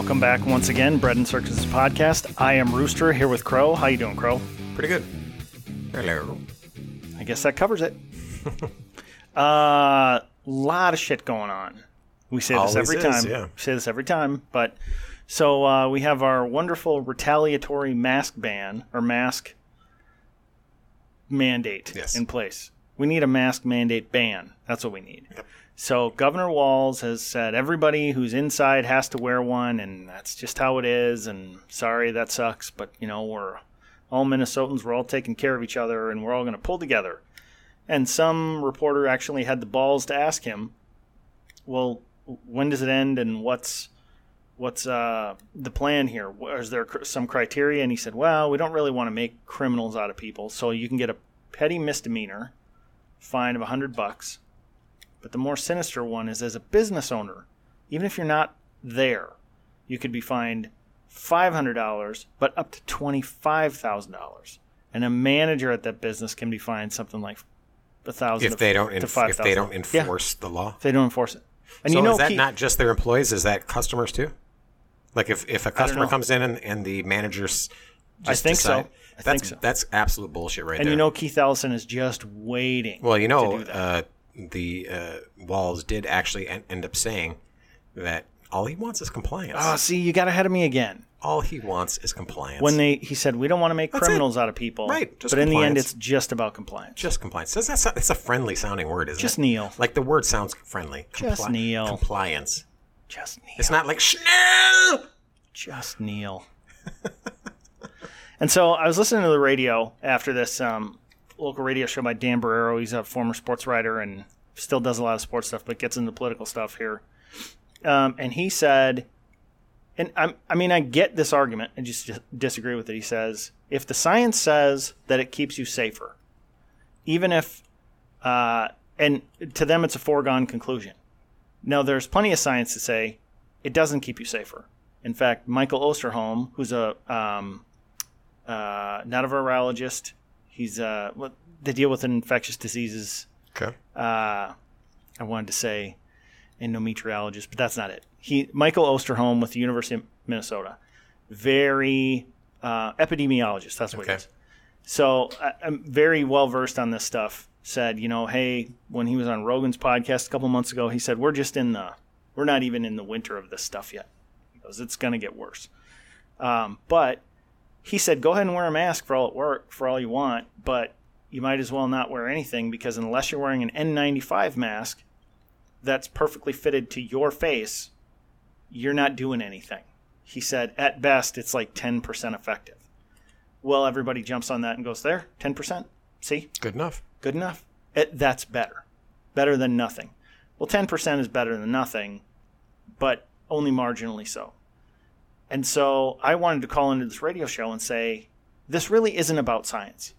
Welcome back once again, Bread and Circuses podcast. I am Rooster here with Crow. How you doing, Crow? Pretty good. Hello. I guess that covers it. A uh, lot of shit going on. We say this Always every is, time. yeah. We say this every time, but so uh, we have our wonderful retaliatory mask ban or mask mandate Yes. in place. We need a mask mandate ban. That's what we need. So Governor Walz has said everybody who's inside has to wear one, and that's just how it is. And sorry, that sucks, but you know we're all Minnesotans. We're all taking care of each other, and we're all going to pull together. And some reporter actually had the balls to ask him, "Well, when does it end, and what's what's uh, the plan here? Is there some criteria?" And he said, "Well, we don't really want to make criminals out of people, so you can get a petty misdemeanor fine of a hundred bucks." But the more sinister one is as a business owner, even if you're not there, you could be fined $500, but up to $25,000. And a manager at that business can be fined something like a thousand If they don't, to if they don't thousand. Yeah, enforce the law, if they don't enforce it. And so you know, is that Keith- not just their employees? Is that customers too? Like if, if a customer comes in and, and the managers, I just think so. I that's think so. that's absolute bullshit right and there. And you know, Keith Ellison is just waiting. well, you to know, do that. uh, the uh, Walz did actually en- end up saying that all he wants is compliance. oh, see, you got ahead of me again. all he wants is compliance. When they, he said, we don't want to make That's it. criminals out of people, Right, but in the end, it's just about compliance. just compliance. That's, that's, that's a friendly sounding word, isn't Just it? Just kneel. Like the word sounds friendly. Just kneel. Compliance. Just kneel. It's not like Schnell. just kneel. and so I was listening to the radio after this um, local radio show by Dan Barreiro. He's a former sports writer and still does a lot of sports stuff, but gets into political stuff here. Um, and he said, and I'm, I mean, I get this argument. I just disagree with it. He says, if the science says that it keeps you safer, even if, uh, and to them it's a foregone conclusion. Now, there's plenty of science to say it doesn't keep you safer. In fact, Michael Osterholm, who's a um, uh, not a virologist, he's uh, what they deal with infectious diseases. Okay. Uh, I wanted to say endometriologist, but that's not it. He Michael Osterholm with the University of Minnesota, very uh, epidemiologist. That's what Okay. he is. So I, I'm very well versed on this stuff. Said, you know, hey, when he was on Rogan's podcast a couple months ago, he said we're just in the, we're not even in the winter of this stuff yet. He goes, it's going to get worse. Um, but he said, go ahead and wear a mask for all it work for all you want, but you might as well not wear anything because unless you're wearing an N95 mask that's perfectly fitted to your face, you're not doing anything. He said, at best, it's like 10% effective. Well, everybody jumps on that and goes, there, 10%. See, Good enough. good enough. It, that's better. Better than nothing. Well, 10% is better than nothing, but only marginally so. And so I wanted to call into this radio show and say, this really isn't about science.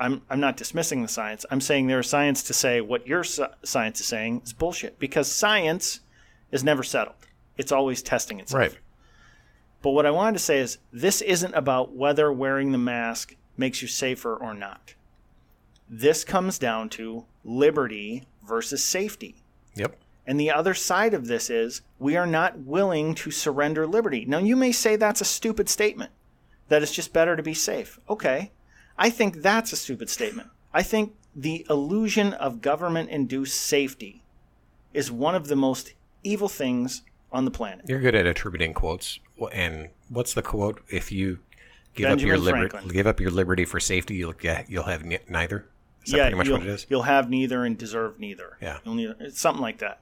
I'm, I'm not dismissing the science. I'm saying there's science to say what your science is saying is bullshit because science is never settled. It's always testing itself. Right. But what I wanted to say is this isn't about whether wearing the mask makes you safer or not. This comes down to liberty versus safety. Yep. And the other side of this is we are not willing to surrender liberty. Now, you may say that's a stupid statement, that it's just better to be safe. Okay. I think that's a stupid statement. I think the illusion of government induced safety is one of the most evil things on the planet. You're good at attributing quotes. And what's the quote? If you give Benjamin up your liberty, give up your liberty for safety, you'll get you'll have ne- neither. Is that pretty much you'll, what it is? You'll have neither and deserve neither. Yeah. You'll neither, it's something like that.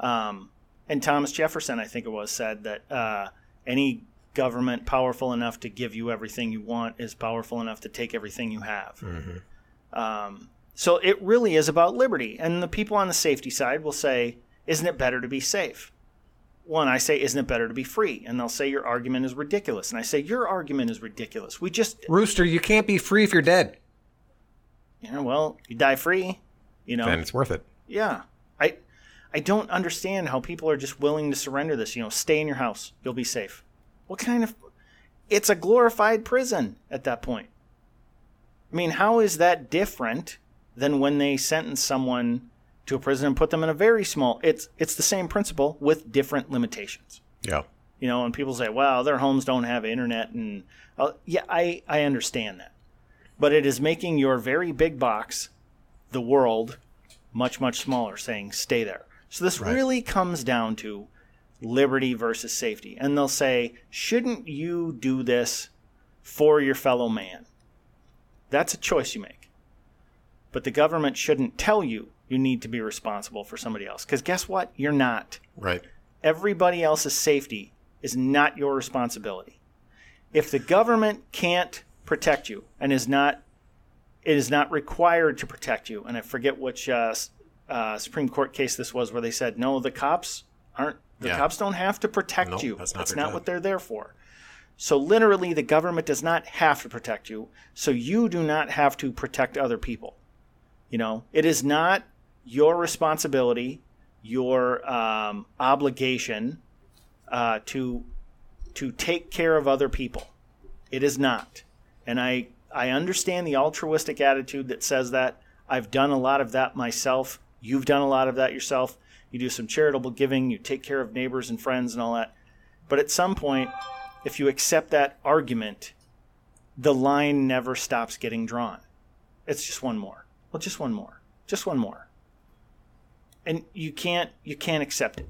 Um, and Thomas Jefferson, I think it was, said that uh, any government powerful enough to give you everything you want is powerful enough to take everything you have. Mm-hmm. Um, so it really is about liberty. And the people on the safety side will say, isn't it better to be safe? one, I say, isn't it better to be free? And they'll say, your argument is ridiculous. And I say, your argument is ridiculous. We just, Rooster, you can't be free if you're dead. know, well, you die free, you know. Then it's worth it. Yeah. I don't understand how people are just willing to surrender this, you know, stay in your house, you'll be safe. What kind of It's a glorified prison at that point. I mean, how is that different than when they sentence someone to a prison and put them in a very small it's it's the same principle with different limitations. Yeah. You know, and people say, "Well, their homes don't have internet," and uh, yeah, I I understand that, but it is making your very big box, the world, much much smaller. Saying, "Stay there." So this Right. really comes down to liberty versus safety, and they'll say, "Shouldn't you do this for your fellow man?" That's a choice you make, but the government shouldn't tell you you need to be responsible for somebody else, because guess what? You're not Right. everybody else's safety is not your responsibility. If the government can't protect you and is not it is not required to protect you, and I forget which uh, uh, Supreme Court case this was, where they said no, the cops aren't. The Yeah. cops don't have to protect Nope, you. that's not that's not what they're there for. So literally, the government does not have to protect you. So you do not have to protect other people. You know, it is not your responsibility, your um, obligation uh, to to take care of other people. It is not, and I I understand the altruistic attitude that says that. I've done a lot of that myself. You've done a lot of that yourself. You do some charitable giving. You take care of neighbors and friends and all that. But at some point, if you accept that argument, the line never stops getting drawn. It's just one more. Well, just one more. Just one more. And you can't you can't accept it.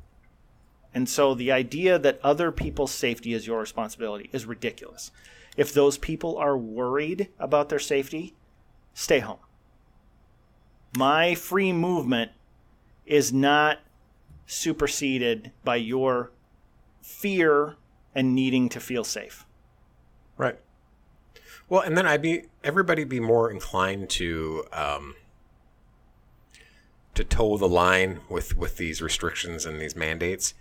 And so the idea that other people's safety is your responsibility is ridiculous. If those people are worried about their safety, stay home. My free movement is not superseded by your fear and needing to feel safe. Right. Well, and then I'd be everybody be more inclined to um, to toe the line with with these restrictions and these mandates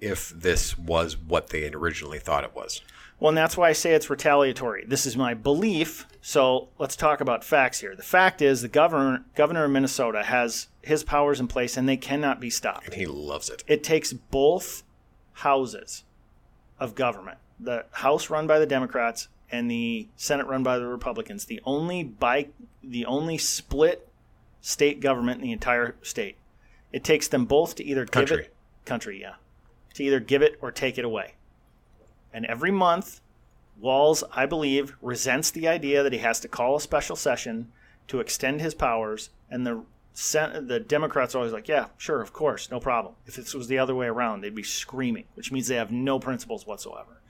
if this was what they had originally thought it was. Well, and that's why I say it's retaliatory. This is my belief. So let's talk about facts here. The fact is, the governor governor of Minnesota has his powers in place, and they cannot be stopped. And he loves it. It takes both houses of government, the House run by the Democrats and the Senate run by the Republicans, the only by the only split state government in the entire state. It takes them both to either give Country. it country, yeah, to either give it or take it away. And every month, Walz, I believe, resents the idea that he has to call a special session to extend his powers, and the the Democrats are always like, "Yeah, sure, of course, no problem." If this was the other way around, they'd be screaming, which means they have no principles whatsoever.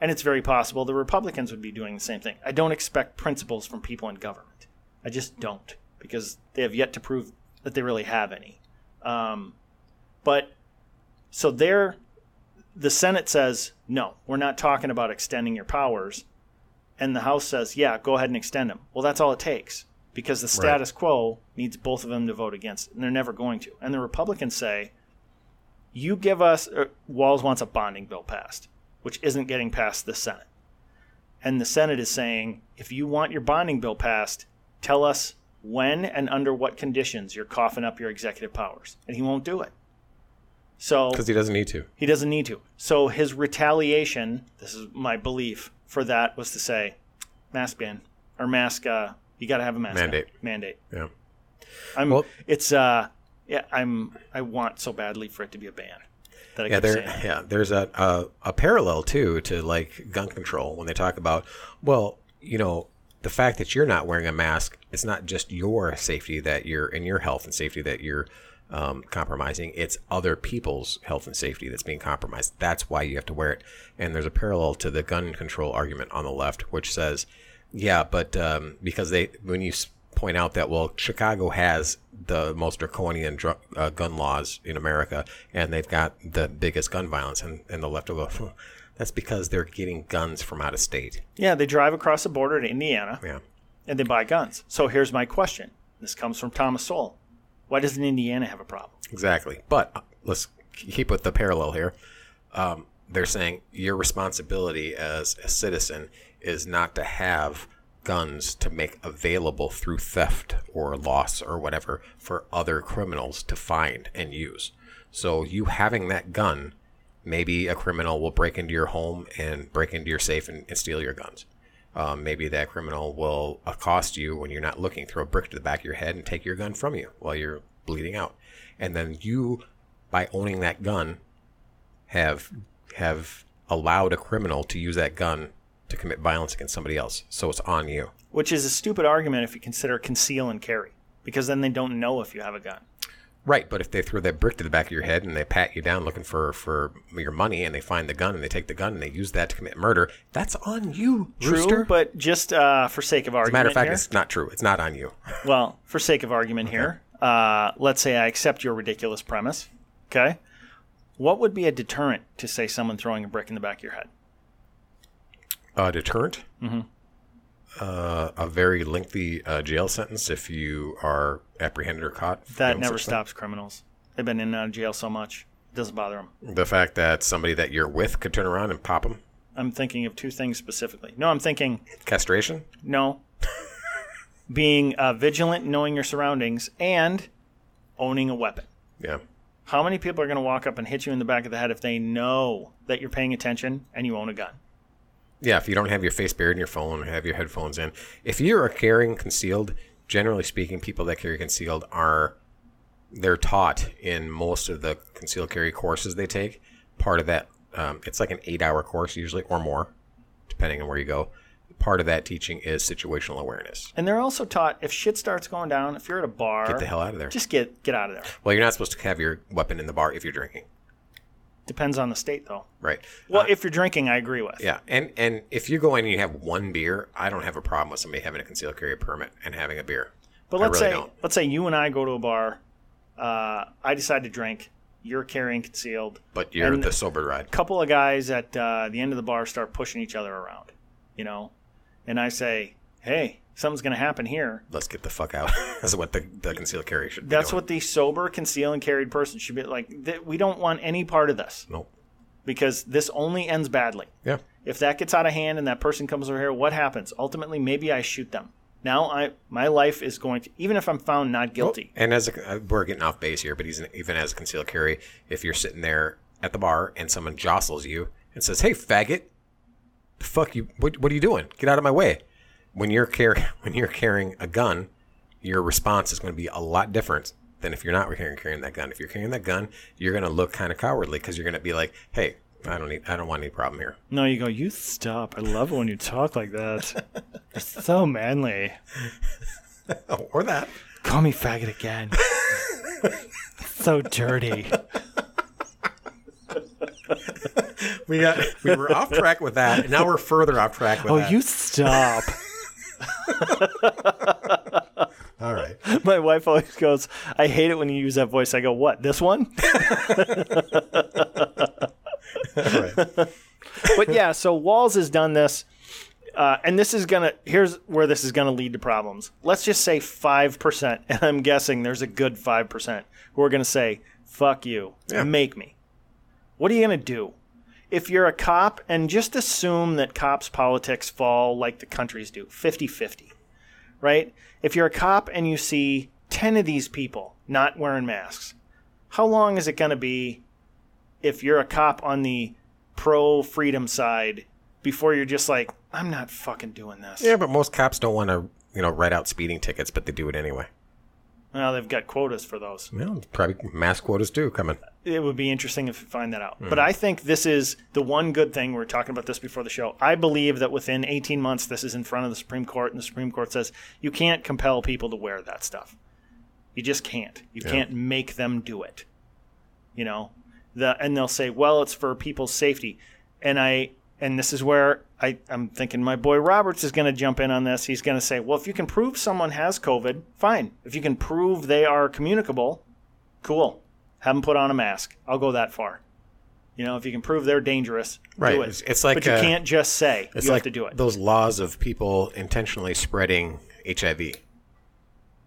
And it's very possible the Republicans would be doing the same thing. I don't expect principles from people in government. I just don't, because they have yet to prove that they really have any. Um, but so they're the Senate says, no, we're not talking about extending your powers. And the House says, yeah, go ahead and extend them. Well, that's all it takes because the status quo needs both of them to vote against it, and they're never going to. And the Republicans say, you give us, uh, Walz wants a bonding bill passed, which isn't getting past the Senate. And the Senate is saying, if you want your bonding bill passed, tell us when and under what conditions you're coughing up your executive powers. And he won't do it. So Because he doesn't need to. he doesn't need to. So his retaliation, this is my belief for that, was to say, mask ban or mask. Uh, you got to have a mask. Mandate. Mandate. Yeah. I'm. Well- it's. Uh, yeah. I'm. I want so badly for it to be a ban. That I Yeah, there. saying. Yeah, there's a, a a parallel too to like gun control when they talk about well, you know, the fact that you're not wearing a mask, it's not just your safety that you're in your health and safety that you're um, compromising. It's other people's health and safety that's being compromised. That's why you have to wear it. And there's a parallel to the gun control argument on the left, which says, yeah, but um, because they when you point out that well, Chicago has the most draconian dr- uh, gun laws in America, and they've got the biggest gun violence, and, and the left will go, "Huh, that's because they're getting guns from out of state. Yeah. They drive across the border to Indiana Yeah, and they buy guns. So here's my question. This comes from Thomas Sowell. Why doesn't Indiana have a problem? exactly. But uh, let's keep with the parallel here. um, they're saying your responsibility as a citizen is not to have guns to make available through theft or loss or whatever for other criminals to find and use. So you having that gun, maybe a criminal will break into your home and break into your safe and, and steal your guns. Um, maybe that criminal will accost you when you're not looking, throw a brick to the back of your head, and take your gun from you while you're bleeding out. And then you, by owning that gun, have have allowed a criminal to use that gun to commit violence against somebody else. So it's on you. Which is a stupid argument if you consider conceal and carry, because then they don't know if you have a gun. Right, but if they throw that brick to the back of your head and they pat you down looking for for your money and they find the gun and they take the gun and they use that to commit murder, that's on you, True, Rooster. but just uh, for sake of argument As a matter of fact, here, it's not true. It's not on you. well, for sake of argument here, uh, let's say I accept your ridiculous premise. Okay, what would be a deterrent to say someone throwing a brick in the back of your head? A deterrent. Mm-hmm. Uh, a very lengthy uh, jail sentence if you are apprehended or caught. That never such thing. stops criminals. They've been in and out of jail so much, it doesn't bother them. The fact that somebody that you're with could turn around and pop them. I'm thinking of two things specifically. No, I'm thinking Castration. no. Being uh, vigilant, knowing your surroundings, and owning a weapon. Yeah. How many people are going to walk up and hit you in the back of the head if they know that you're paying attention and you own a gun? Yeah, if you don't have your face buried in your phone, or have your headphones in. If you are carrying concealed, generally speaking, people that carry concealed are they're taught in most of the concealed carry courses they take. Part of that, um, it's like an eight-hour course usually, or more, depending on where you go. Part of that teaching is situational awareness. And they're also taught if shit starts going down, if you're at a bar, Get the hell out of there. just get get out of there. Well, you're not supposed to have your weapon in the bar if you're drinking, Depends on the state, though. right? Well, Uh, if you're drinking, I agree with. Yeah, and and if you go in and you have one beer, I don't have a problem with somebody having a concealed carry permit and having a beer. But let's really say don't. let's say you and I go to a bar. Uh, I decide to drink. You're carrying concealed. But you're the sober ride. A couple of guys at uh, the end of the bar start pushing each other around. You know, and I say, "Hey, something's going to happen here." Let's get the fuck out. That's what the, the concealed carry should be. That's doing. what the sober, concealed, and carried person should be like. Th- we don't want any part of this Nope. because this only ends badly. Yeah. If that gets out of hand and that person comes over here, what happens? Ultimately, maybe I shoot them. Now, I my life is going to even if I'm found not guilty. And as a, uh, we're getting off base here, but he's even as a concealed carry, if you're sitting there at the bar and someone jostles you and says, "Hey, faggot, the fuck you? What, what are you doing? Get out of my way!" When you're carrying when you're carrying a gun, your response is going to be a lot different than if you're not carrying carrying that gun. If you're carrying that gun, you're going to look kind of cowardly because you're going to be like, "Hey, I don't need, I don't want any problem here." No, you go. You stop. I love it when you talk like that. It's so manly. Or that. Call me faggot again. so dirty. We got we were off track with that, and now we're further off track with that. Oh, that. you stop. All right. My wife always goes, I hate it when you use that voice. I go, what, this one? Right. but yeah, so Walz has done this. Uh, and this is gonna here's where this is gonna lead to problems. Let's just say five percent, and I'm guessing there's a good five percent who are gonna say, "Fuck you, Yeah. make me." What are you gonna do? If you're a cop, and just assume that cops' politics fall like the countries do, 50-50, right? If you're a cop and you see ten of these people not wearing masks, how long is it gonna be if you're a cop on the pro freedom side before you're just like, I'm not fucking doing this. Yeah, but most cops don't want to, you know, write out speeding tickets, but they do it anyway. Well, they've got quotas for those. Well, probably mass quotas too coming. It would be interesting if you find that out. But mm. I think this is the one good thing. We are talking about this before the show. I believe that within 18 months, this is in front of the Supreme Court, and the Supreme Court says you can't compel people to wear that stuff. You just can't. You can't make them do it. You know, the and they'll say, well, it's for people's safety, and I and this is where I, I'm thinking my boy Roberts is going to jump in on this. He's going to say, well, if you can prove someone has COVID, fine. If you can prove they are communicable, cool. Have them put on a mask. I'll go that far. You know, if you can prove they're dangerous, Right. do it. It's- like, but you can't just say It's you like have to do it. those laws of people intentionally spreading HIV.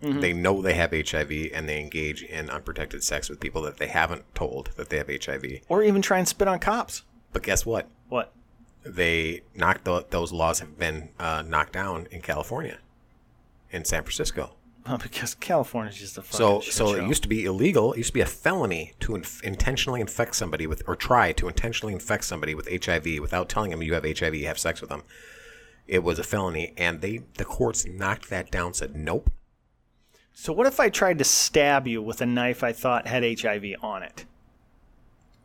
Mm-hmm. They know they have HIV and they engage in unprotected sex with people that they haven't told that they have HIV. Or even try and spit on cops. But guess what? What? They knocked tho- those laws have been uh, knocked down in California, in San Francisco. Well, because California's just a fucking So, so show. it used to be illegal. It used to be a felony to inf- intentionally infect somebody with, or try to intentionally infect somebody with HIV without telling them you have HIV, you have sex with them. It was a felony, and they, the courts knocked that down. Said nope. So what if I tried to stab you with a knife I thought had HIV on it?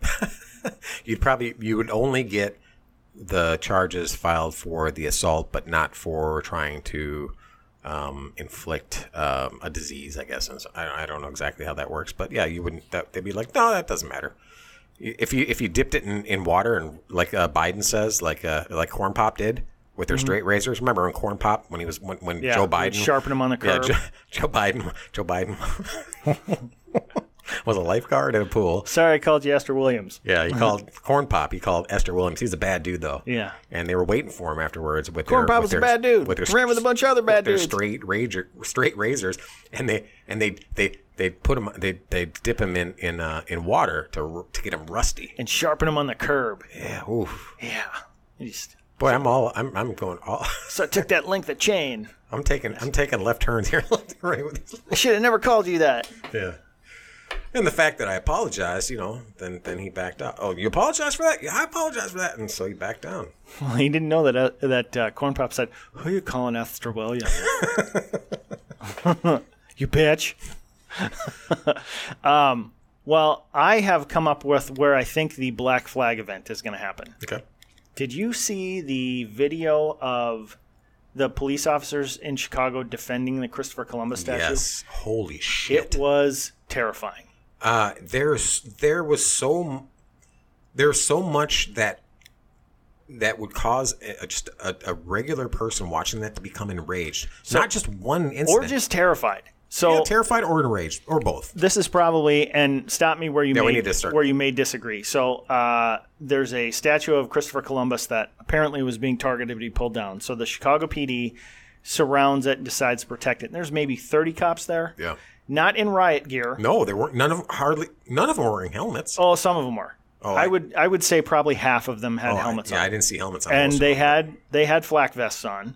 You'd probably you would only get the charges filed for the assault, but not for trying to um, inflict um, a disease. I guess And so- I, I don't know exactly how that works, but yeah, you wouldn't. That, they'd be like, no, that doesn't matter. If you if you dipped it in, in water and like uh, Biden says, like uh, like Corn Pop did with their straight razors. Remember when Corn Pop when he was when, when Mm-hmm. Yeah, Joe Biden sharpened him on the Yeah, curb. Joe, Joe Biden. Joe Biden was a lifeguard at a pool. Sorry, I called you Esther Williams. Yeah, he called Corn Pop. He called Esther Williams. He's a bad dude, though. Yeah. And they were waiting for him afterwards with Corn their, Pop with was a bad dude. With their Ran with a bunch of other bad with their dudes. straight razor, straight razors, and they and they they they put him they they dip him in in uh, in water to to get him rusty. And sharpen him on the curb. Yeah. Oof. Yeah. Just- Boy, I'm all I'm I'm going all. so I took that length of chain. I'm taking I'm taking left turns here, left right. I should have never called you that. Yeah. And the fact that I apologized, you know, then then he backed out. Oh, you apologize for that? Yeah, I apologize for that, and so he backed down. Well, he didn't know that uh, that uh, Corn Pop said, "Who you calling Esther Williams?" you bitch. um, well, I have come up with where I think the Black Flag event is going to happen. Okay. Did you see the video of the police officers in Chicago defending the Christopher Columbus statue? Yes. Holy shit. It was terrifying. uh, there's there was so there's so much that that would cause a, just a, a regular person watching that to become enraged. Not just one incident. Or just terrified. So Yeah, terrified or enraged or both. this is probably and stop me where you Yeah, may we need to start. where you may disagree. So uh, there's a statue of Christopher Columbus that apparently was being targeted to be pulled down. So the Chicago PD surrounds it and decides to protect it. And there's maybe 30 cops there. Yeah. Not in riot gear. No, there weren't none of hardly none of them were wearing helmets. Oh, some of them were. Oh, I I- would I would say probably half of them had Oh, I- helmets yeah, on. I didn't see helmets on. and they had they had flak vests on,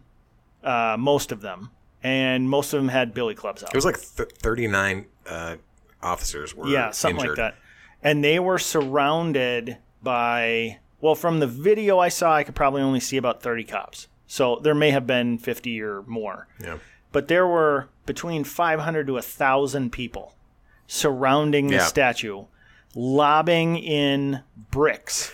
uh, most of them, and most of them had billy clubs out. It was like th- 39 uh, officers were yeah, something injured. like that. And they were surrounded by well, from the video I saw, I could probably only see about thirty cops. So there may have been fifty or more, Yeah. but there were between five hundred to thousand people surrounding the Yeah. statue, lobbing in bricks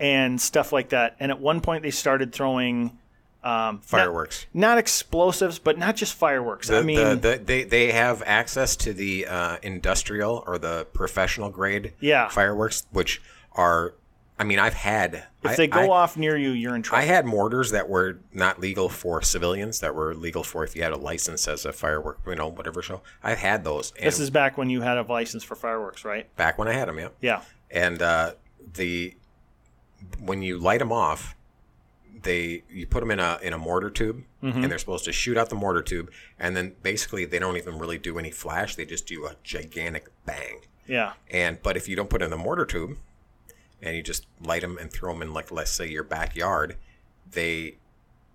and stuff like that. And at one point, they started throwing um, Fireworks. not, explosives, but not just fireworks. The, I mean, the, the, they they have access to the uh, industrial or the professional grade Yeah. fireworks, which are. I mean, I've had. if I, they go I, off near you, you're in trouble. I had mortars that were not legal for civilians, that were legal for if you had a license as a firework, you know, whatever show. I've had those. This is back when you had a license for fireworks, right? back when I had them, yeah. Yeah. and uh, the when you light them off, they you put them in a in a mortar tube, Mm-hmm. and they're supposed to shoot out the mortar tube, and then basically they don't even really do any flash; they just do a gigantic bang. Yeah. And but if you don't put in the mortar tube, and you just light them and throw them in like let's say your backyard, they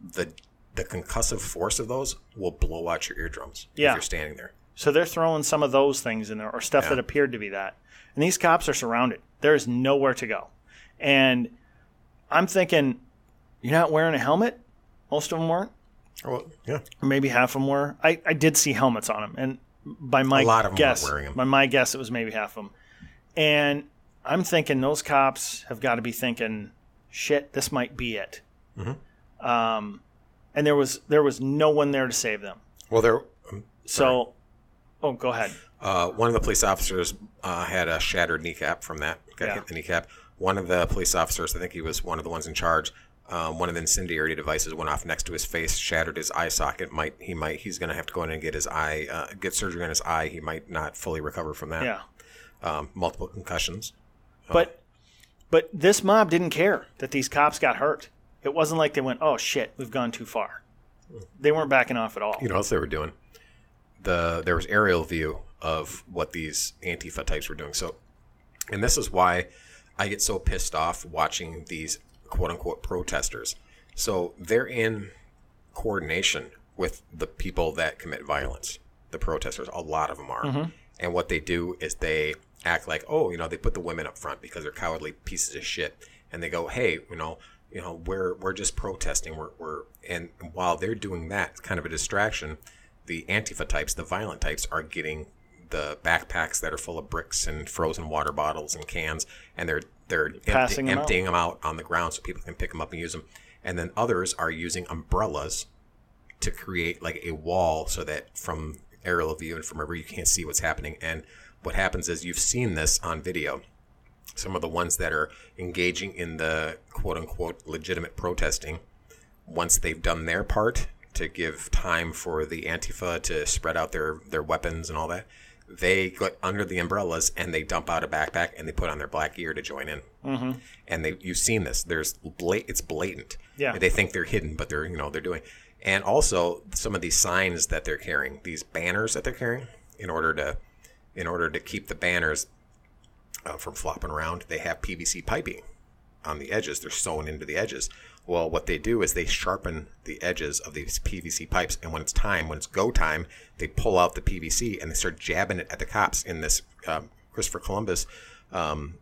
the the concussive force of those will blow out your eardrums Yeah. if you're standing there. So they're throwing some of those things in there or stuff Yeah. that appeared to be that. And these cops are surrounded. There is nowhere to go. And I'm thinking, you're not wearing a helmet? Most of them weren't. Oh yeah, maybe half of them were. I, I did see helmets on them. And by my A lot of 'em weren't guess, wearing 'em. by my guess, it was maybe half of them. And I'm thinking those cops have got to be thinking, shit, this might be it. Mm-hmm. Um, and there was there was no one there to save them. well there. So, oh, go ahead. Uh, one of the police officers uh, had a shattered kneecap from that. Got Yeah. hit the kneecap. One of the police officers, I think he was one of the ones in charge. Um, one of the incendiary devices went off next to his face, shattered his eye socket. Might he might he's going to have to go in and get his eye, uh, get surgery on his eye. He might not fully recover from that. Yeah. Um, multiple concussions. But but this mob didn't care that these cops got hurt. It wasn't like they went, "Oh shit, we've gone too far." They weren't backing off at all. You know what else they were doing? the there was aerial view of what these Antifa types were doing. So, and this is why I get so pissed off watching these quote unquote protesters. So they're in coordination with the people that commit violence, the protesters. A lot of them are. Mm-hmm. And what they do is they act like, oh, you know, they put the women up front because they're cowardly pieces of shit, and they go, hey, you know, you know, we're we're just protesting. We're we're and while they're doing that, it's kind of a distraction. The Antifa types, the violent types, are getting the backpacks that are full of bricks and frozen water bottles and cans, and they're they're Passing empty, them out. emptying them out on the ground so people can pick them up and use them. And then others are using umbrellas to create like a wall so that from aerial view and from wherever you can't see what's happening. And what happens is you've seen this on video. Some of the ones that are engaging in the quote unquote legitimate protesting, once they've done their part to give time for the Antifa to spread out their, their weapons and all that, they get under the umbrellas and they dump out a backpack and they put on their black gear to join in. Mm-hmm. And they, you've seen this. There's blat- it's blatant. Yeah. They think they're hidden, but they're you know they're doing. And also some of these signs that they're carrying, these banners that they're carrying, in order to, in order to keep the banners uh, from flopping around, they have PVC piping on the edges. They're sewn into the edges. Well, what they do is they sharpen the edges of these PVC pipes, and when it's time, when it's go time, they pull out the PVC and they start jabbing it at the cops. In this um, Christopher Columbus um,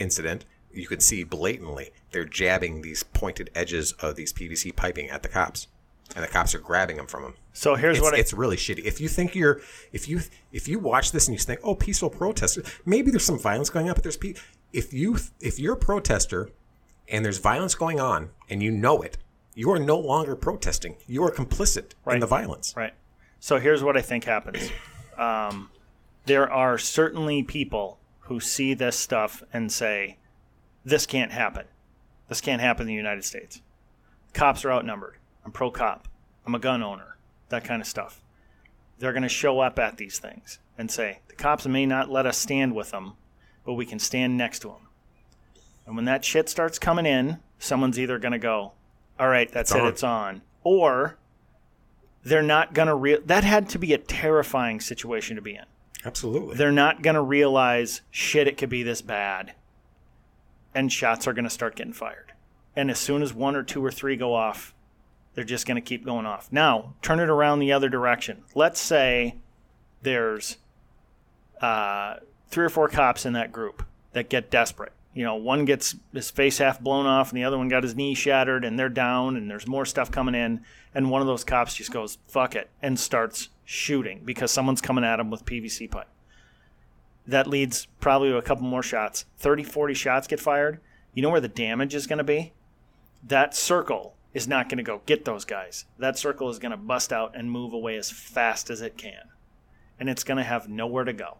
incident, you could see blatantly they're jabbing these pointed edges of these PVC piping at the cops, and the cops are grabbing them from them. So here's It's, what I, it's really shitty. If you think you're, if you if you watch this and you think, oh, peaceful protesters, maybe there's some violence going on, but there's pe- if you if you're a protester and there's violence going on and you know it, you are no longer protesting. You are complicit in the violence. Right. So here's what I think happens. Um, there are certainly people who see this stuff and say, "This can't happen. This can't happen in the United States. Cops are outnumbered. I'm pro cop. I'm a gun owner. That kind of stuff." They're going to show up at these things and say, "The cops may not let us stand with them, but we can stand next to them." And when that shit starts coming in, someone's either going to go, "All right, that's It's it. on." It's on," or they're not going to re- that had to be a terrifying situation to be in Absolutely. they're not going to realize shit it could be this bad and shots are going to start getting fired and as soon as one or two or three go off they're just going to keep going off now turn it around the other direction let's say there's uh, three or four cops in that group that get desperate you know one gets his face half blown off and the other one got his knee shattered and they're down and there's more stuff coming in. And one of those cops just goes fuck it and starts shooting because someone's coming at him with pvc pipe. That leads probably to a couple more shots. 30 40 shots get fired. You know where the damage is going to be? That circle is not going to go get those guys. That circle is going to bust out and move away as fast as it can. And it's going to have nowhere to go.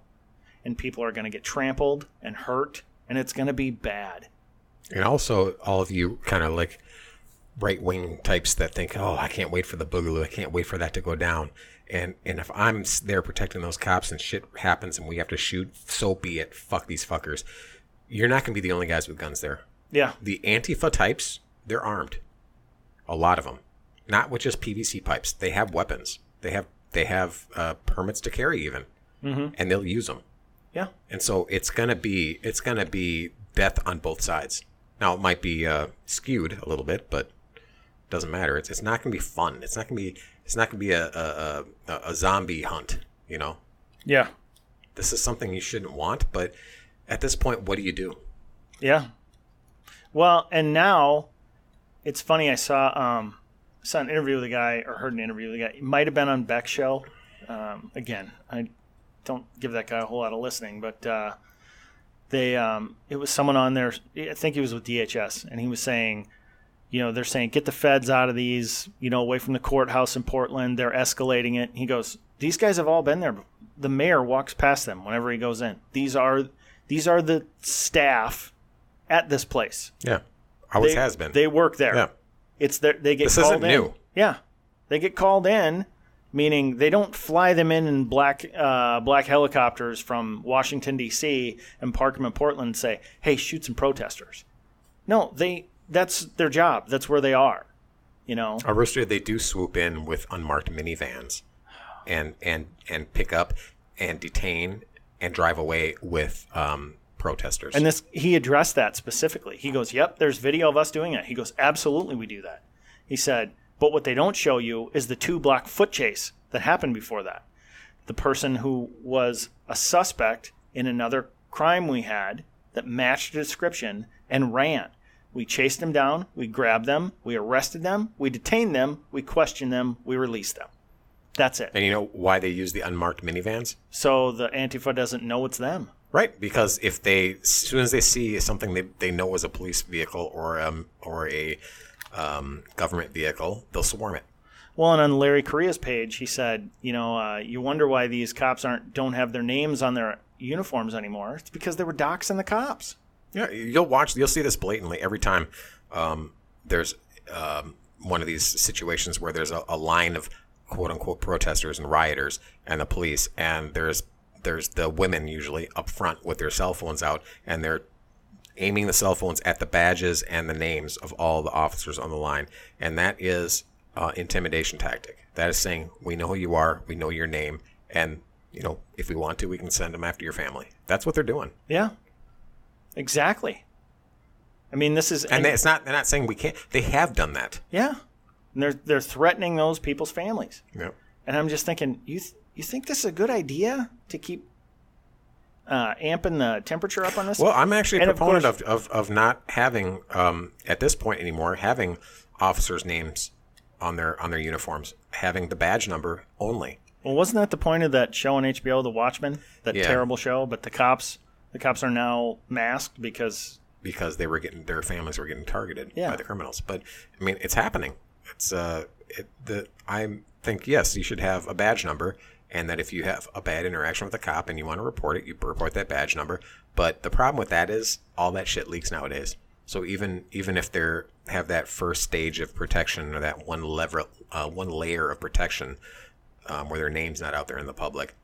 And people are going to get trampled and hurt and it's going to be bad And also, all of you kind of like right wing types that think, "Oh, I can't wait for the boogaloo. I can't wait for that to go down." And and if I'm there protecting those cops and shit happens and we have to shoot, so be it. Fuck these fuckers. You're not going to be the only guys with guns there. yeah The Antifa types, they're armed. A lot of them, not with just PVC pipes. They have weapons. They have they have uh, permits to carry even, mm-hmm. and they'll use them. Yeah And so it's gonna be it's gonna be death on both sides. Now it might be uh, skewed a little bit, but doesn't matter. It's it's not gonna be fun. It's not gonna be it's not gonna be a a, a, a zombie hunt. You know, yeah this is something you shouldn't want. But at this point, what do you do? Yeah. Well, and now it's funny. I saw um, saw an interview with a guy, or heard an interview with a guy. It might have been on Beck's show. Um, again, I don't give that guy a whole lot of listening, but uh, they um, it was someone on there. I think he was with DHS, and he was saying, you know, they're saying get the feds out of these, you know, away from the courthouse in Portland. They're escalating it. He goes, these guys have all been there. The mayor walks past them whenever he goes in. These are these are the staff at this place. Yeah, always They, has been. They work there. yeah, It's their, they get This called isn't in. new. Yeah, they get called in, meaning they don't fly them in in black uh, black helicopters from Washington D.C. and park them in Portland and say, "Hey, shoot some protesters." No, they that's their job. That's where they are. You know. Arista they do swoop in with unmarked minivans and and and pick up and detain and drive away with um, protesters. And this he addressed that specifically. He goes, "Yep, there's video of us doing it." He goes, "Absolutely, we do that." He said, "But what they don't show you is the two block foot chase that happened before that. The person who was a suspect in another crime we had that matched the description and ran. We chased them down, we grabbed them, we arrested them, we detained them, we questioned them, we released them. That's it. and you know why they use the unmarked minivans? So the Antifa doesn't know it's them. Right, because if they, as soon as they see something they, they know is a police vehicle or um or a um, government vehicle, they'll swarm it. Well, and on Larry Correia's page, he said, you know, uh, you wonder why these cops aren't don't have their names on their uniforms anymore. It's because they were doxing the cops. Yeah, you'll watch. You'll see this blatantly every time um, there's um, one of these situations where there's a, a line of quote unquote protesters and rioters and the police, and there's there's the women usually up front with their cell phones out, and they're aiming the cell phones at the badges and the names of all the officers on the line, and that is uh, intimidation tactic. That is saying we know who you are, we know your name, and you know if we want to, we can send them after your family. That's what they're doing. Yeah, exactly. I mean, this is And they, it's not. They're not saying we can't. They have done that. yeah, and they're they're threatening those people's families. Yeah. And I'm just thinking, you th- you think this is a good idea to keep uh, amping the temperature up on this? Well, I'm actually a And of proponent course- of, of, of not having um, at this point anymore having officers' names on their on their uniforms, having the badge number only. Well, wasn't that the point of that show on HBO, The Watchmen? That Yeah. terrible show. But the cops, the cops are now masked because because they were getting their families were getting targeted Yeah. by the criminals. But I mean, it's happening. It's uh, it, the I think yes, you should have a badge number, and that if you have a bad interaction with a cop and you want to report it, you report that badge number. But the problem with that is all that shit leaks nowadays. So even even if they're have that first stage of protection or that one lever, uh, one layer of protection, um, where their name's not out there in the public,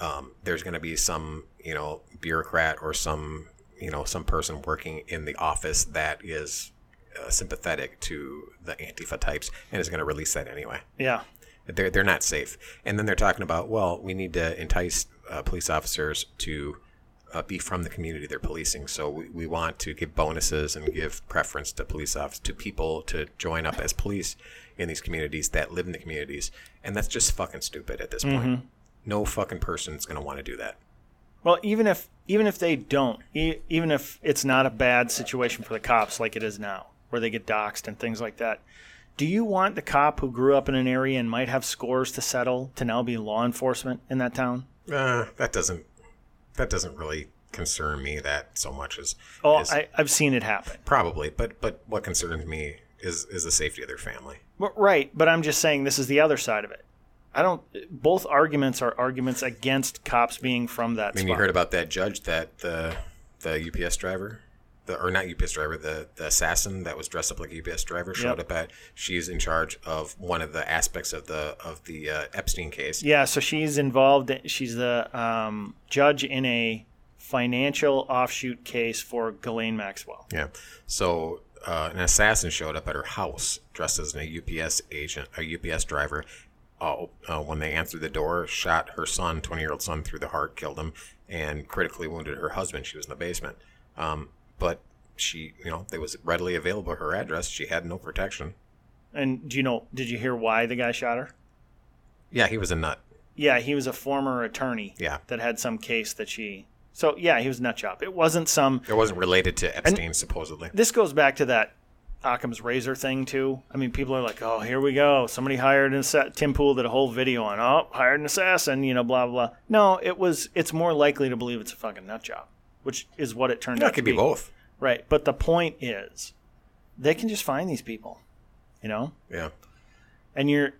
um, there's going to be some you know bureaucrat or some you know some person working in the office that is uh, sympathetic to the antifa types and is going to release that anyway yeah, they're, they're not safe. And then they're talking about well we need to entice uh, police officers to uh, be from the community they're policing. So we, we want to give bonuses and give preference to police officers to people to join up as police in these communities that live in the communities. And that's just fucking stupid at this point. No fucking person is going to want to do that. Well, even if even if they don't, e- even if it's not a bad situation for the cops like it is now, where they get doxxed and things like that, do you want the cop who grew up in an area and might have scores to settle to now be law enforcement in that town? Uh, that doesn't that doesn't really concern me that so much as, Oh, as I, I've seen it happen. probably, but but what concerns me is is the safety of their family. Well, Right, but I'm just saying this is the other side of it. I don't. Both arguments are arguments against cops being from that I mean, spot. you heard about that judge that the the UPS driver, the or not UPS driver, the the assassin that was dressed up like a UPS driver showed Yep. up at. She's in charge of one of the aspects of the of the uh, Epstein case. Yeah, so she's involved. She's the um, judge in a financial offshoot case for Ghislaine Maxwell. Yeah. So uh, an assassin showed up at her house dressed as a UPS agent, a UPS driver. Uh, uh, when they answered the door, shot her son, 20 year old son, through the heart, killed him, and critically wounded her husband. She was in the basement. Um, but she, you know, it was readily available her address. She had no protection. And do you know? Did you hear why the guy shot her? Yeah, he was a nut. Yeah, he was a former attorney. Yeah. that had some case that she. So yeah, he was a nut job. It wasn't some. It wasn't related to Epstein, supposedly. This goes back to that Occam's razor thing too. I mean, people are like, "Oh, here we go. Somebody hired an assa- Tim Pool did a whole video on, oh, hired an assassin," you know, blah blah. blah. No, it was. It's more likely to believe it's a fucking nut job, which is what it turned out That could be both. Right, but the point is, they can just find these people, you know, Yeah. and your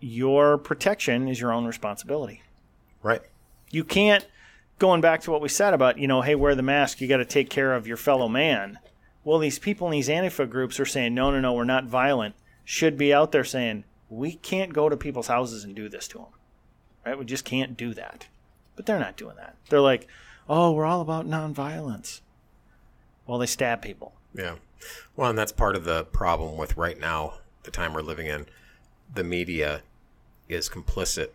your protection is your own responsibility. Right. You can't going back to what we said about, you know, hey, wear the mask, you got to take care of your fellow man. Well, these people in these Antifa groups are saying, no, no, no, we're not violent. Should be out there saying, we can't go to people's houses and do this to them. Right? We just can't do that. But they're not doing that. They're like, oh, we're all about nonviolence. Well, they stab people. Yeah. Well, and that's part of the problem with right now, the time we're living in. The media is complicit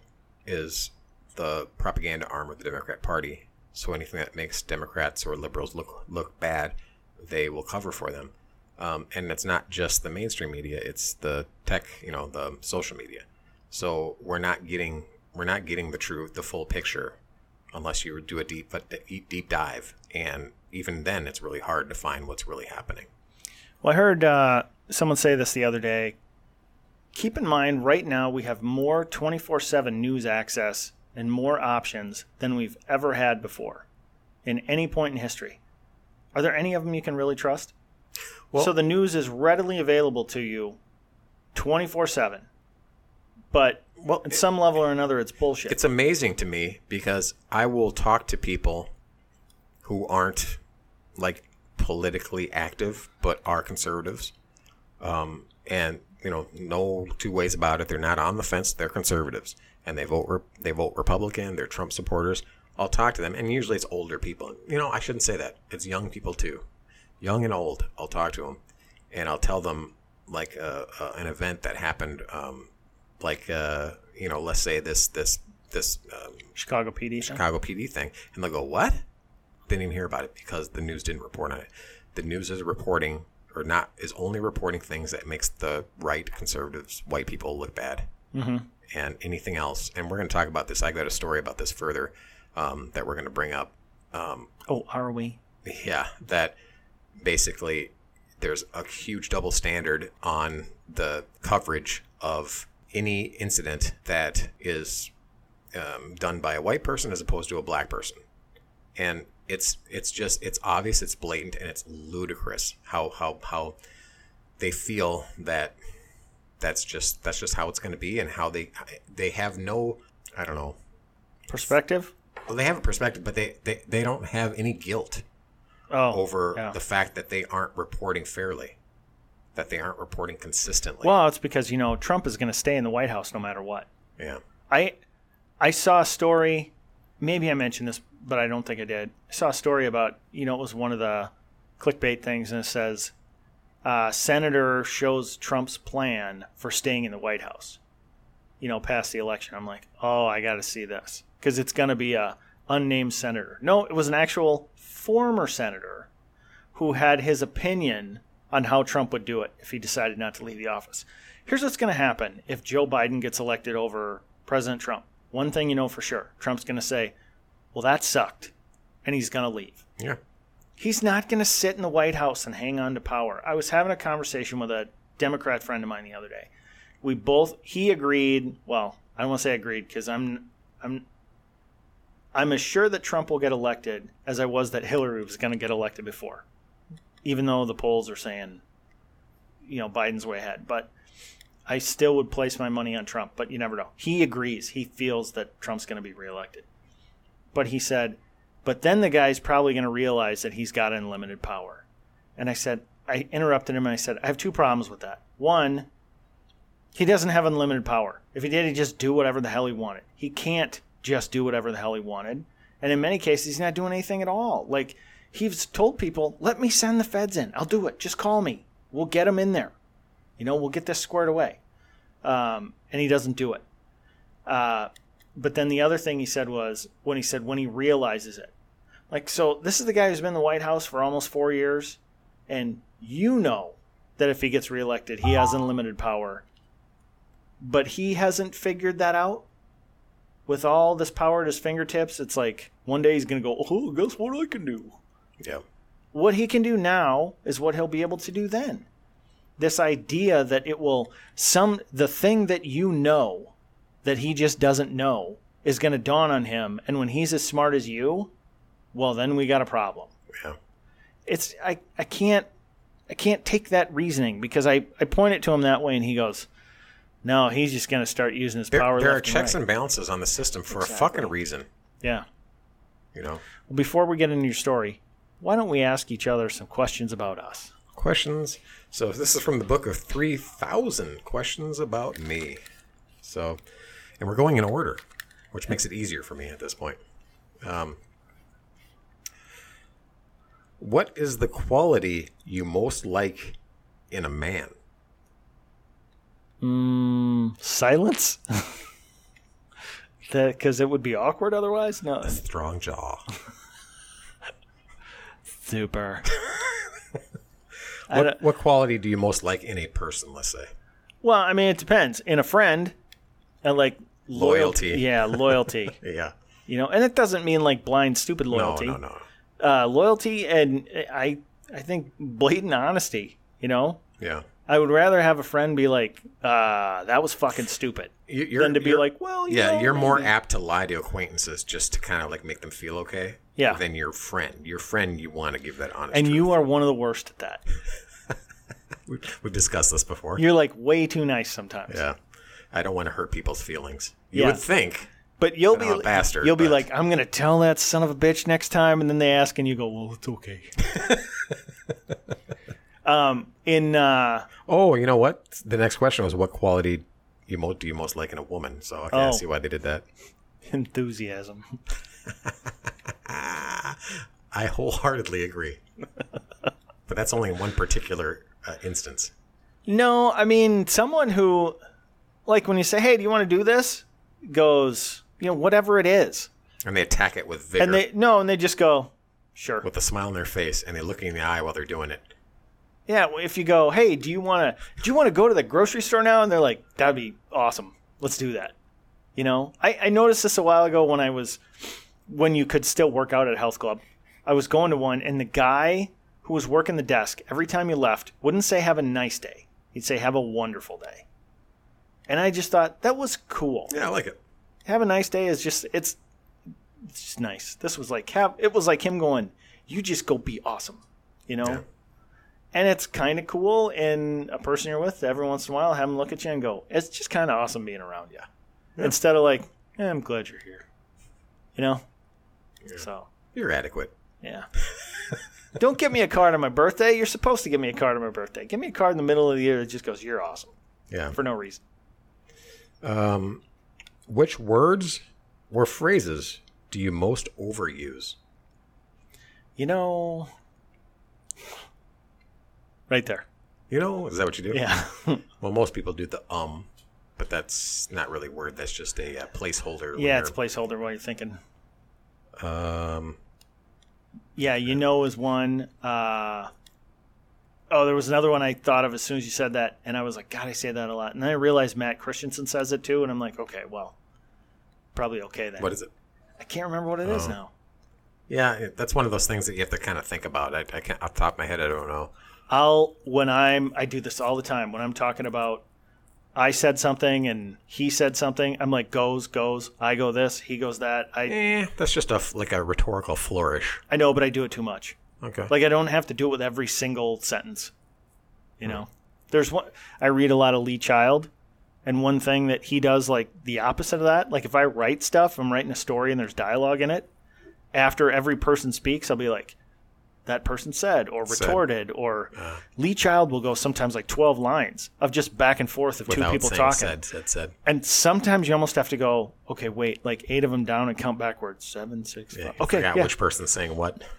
is the propaganda arm of the Democrat Party. So anything that makes Democrats or liberals look look bad, they will cover for them. Um, and it's not just the mainstream media; it's the tech, you know, the social media. So we're not getting we're not getting the true the full picture unless you do a deep deep dive, and even then, it's really hard to find what's really happening. Well, I heard uh, someone say this the other day. Keep in mind, right now we have more 24 7 news access and more options than we've ever had before in any point in history. Are there any of them you can really trust? Well, so the news is readily available to you 24 7. But well, at some level or another, it's bullshit. It's amazing to me because I will talk to people who aren't like politically active but are conservatives. Um, and you know, no two ways about it. They're not on the fence. They're conservatives, and they vote they vote Republican. They're Trump supporters. I'll talk to them, and usually it's older people. You know, I shouldn't say that. It's young people too, young and old. I'll talk to them, and I'll tell them like uh, uh, an event that happened, um, like uh, you know, let's say this this this um, Chicago PD Chicago thing. PD thing, and they'll go, "What? Didn't even hear about it because the news didn't report on it." The news is reporting or not is only reporting things that makes the right conservatives white people look bad mm-hmm. and anything else and we're going to talk about this i got a story about this further um, that we're going to bring up um, oh are we yeah that basically there's a huge double standard on the coverage of any incident that is um, done by a white person as opposed to a black person and it's it's just it's obvious, it's blatant, and it's ludicrous how how how they feel that that's just that's just how it's going to be, and how they they have no I don't know perspective. Well, they have a perspective, but they they, they don't have any guilt oh, over yeah. the fact that they aren't reporting fairly, that they aren't reporting consistently. Well, it's because you know Trump is going to stay in the White House no matter what. Yeah. I I saw a story. Maybe I mentioned this but I don't think I did. I saw a story about, you know, it was one of the clickbait things, and it says, uh, Senator shows Trump's plan for staying in the White House, you know, past the election. I'm like, oh, I got to see this because it's going to be a unnamed senator. No, it was an actual former senator who had his opinion on how Trump would do it if he decided not to leave the office. Here's what's going to happen if Joe Biden gets elected over President Trump. One thing you know for sure Trump's going to say, well, that sucked. And he's going to leave. Yeah. He's not going to sit in the White House and hang on to power. I was having a conversation with a Democrat friend of mine the other day. We both, he agreed, well, I don't want to say agreed because I'm, I'm, I'm as sure that Trump will get elected as I was that Hillary was going to get elected before, even though the polls are saying, you know, Biden's way ahead. But I still would place my money on Trump, but you never know. He agrees. He feels that Trump's going to be reelected. But he said, but then the guy's probably going to realize that he's got unlimited power. And I said, I interrupted him and I said, I have two problems with that. One, he doesn't have unlimited power. If he did, he'd just do whatever the hell he wanted. He can't just do whatever the hell he wanted. And in many cases, he's not doing anything at all. Like, he's told people, let me send the feds in. I'll do it. Just call me. We'll get them in there. You know, we'll get this squared away. Um, and he doesn't do it. Uh, but then the other thing he said was when he said when he realizes it. Like, so this is the guy who's been in the White House for almost four years, and you know that if he gets reelected, he has unlimited power. But he hasn't figured that out. With all this power at his fingertips, it's like one day he's to go, oh, guess what I can do? Yeah. What he can do now is what he'll be able to do then. This idea that it will, some, the thing that you know that he just doesn't know is going to dawn on him. And when he's as smart as you, well, then we got a problem. Yeah. It's I, I can't I can't take that reasoning because I, I point it to him that way and he goes, no, he's just going to start using his there, power. There are checks and, right. and balances on the system for exactly. a fucking reason. Yeah. You know. Well, before we get into your story, why don't we ask each other some questions about us? Questions. So this is from the book of three thousand questions about me. So and we're going in order, which makes it easier for me at this point. Um, what is the quality you most like in a man? Mm, silence. Because it would be awkward otherwise. No, Strong jaw. Super. What, what quality do you most like in a person? Let's say. well, I mean, it depends. In a friend, I like loyalty. Loyalty. Yeah, loyalty. Yeah. you know, and it doesn't mean like blind, stupid loyalty. No, no, no. Uh, loyalty, and I, I think blatant honesty. You know, Yeah. I would rather have a friend be like, uh, "That was fucking stupid," You- You're, than to be like, "Well, you yeah, know, you're more apt to lie to acquaintances just to kind of like make them feel okay. Yeah. Than your friend. Your friend, you want to give that honest. And truth. you are one of the worst at that. We- We've discussed this before. You're like way too nice sometimes. Yeah. I don't want to hurt people's feelings. You Yeah. would think. But you'll be a bastard, You'll be like, I'm gonna tell that son of a bitch next time, and then they ask, and you go, "Well, it's okay." um, in uh, Oh, you know what? The next question was what quality you mo- do you most like in a woman? So okay, I Oh. see why they did that. enthusiasm. I wholeheartedly agree. but that's only in one particular uh, instance. No, I mean someone who, like, when you say, "Hey, do you want to do this?" goes, you know, whatever it is, And they attack it with vigor, and they no, and they just go, "Sure." with a smile on their face, and they look you in the eye while they're doing it. Yeah, if you go, hey, do you want to do you want to go to the grocery store now? And they're like, that'd be awesome. Let's do that. You know, I, I noticed this a while ago when I was when you could still work out at a health club. I was going to one, and the guy who was working the desk every time you left wouldn't say "Have a nice day." He'd say "Have a wonderful day." And I just thought that was cool. Yeah, I like it. Have a nice day is just it's it's just nice. This was like have it was like him going, "You just go be awesome," you know. Yeah. And it's kind of cool in a person you're with every once in a while, have them look at you and go, it's just kind of awesome being around you. Instead of like, eh, I'm glad you're here. You know? So, You're adequate. yeah. Don't give me a card on my birthday. You're supposed to give me a card on my birthday. Give me a card in the middle of the year that just goes, you're awesome Yeah. for no reason. Um, which words or phrases do you most overuse? You know, right there. You know, is that what you do? Yeah. Well, most people do the um, but that's not really a word. That's just a uh, placeholder. yeah, it's placeholder while you're thinking. Um, Yeah, you know is one. Uh, oh, there was another one I thought of as soon as you said that, and I was like, God, I say that a lot. And then I realized Matt Christensen says it too, and I'm like, okay, well, probably okay then. what is it? I can't remember what it is Oh. now. Yeah, that's one of those things that you have to kind of think about. I, I can't off the top of my head. I don't know. I'll when I'm I do this all the time when I'm talking about I said something and he said something. I'm like goes goes. I go this. He goes that. I Eh, that's just a like a rhetorical flourish. I know, but I do it too much. Okay. Like I don't have to do it with every single sentence. You know, there's one. I read a lot of Lee Child, and one thing that he does, like the opposite of that. Like if I write stuff, I'm writing a story and there's dialogue in it. After every person speaks, I'll be like, "That person said," or Said. retorted, or Lee Child will go sometimes like 12 lines of just back and forth of two people talking. said, said, said. And sometimes you almost have to go, okay, wait, like eight of them down and count backwards. Seven, six, Yeah, five. Okay, yeah. which person's saying what.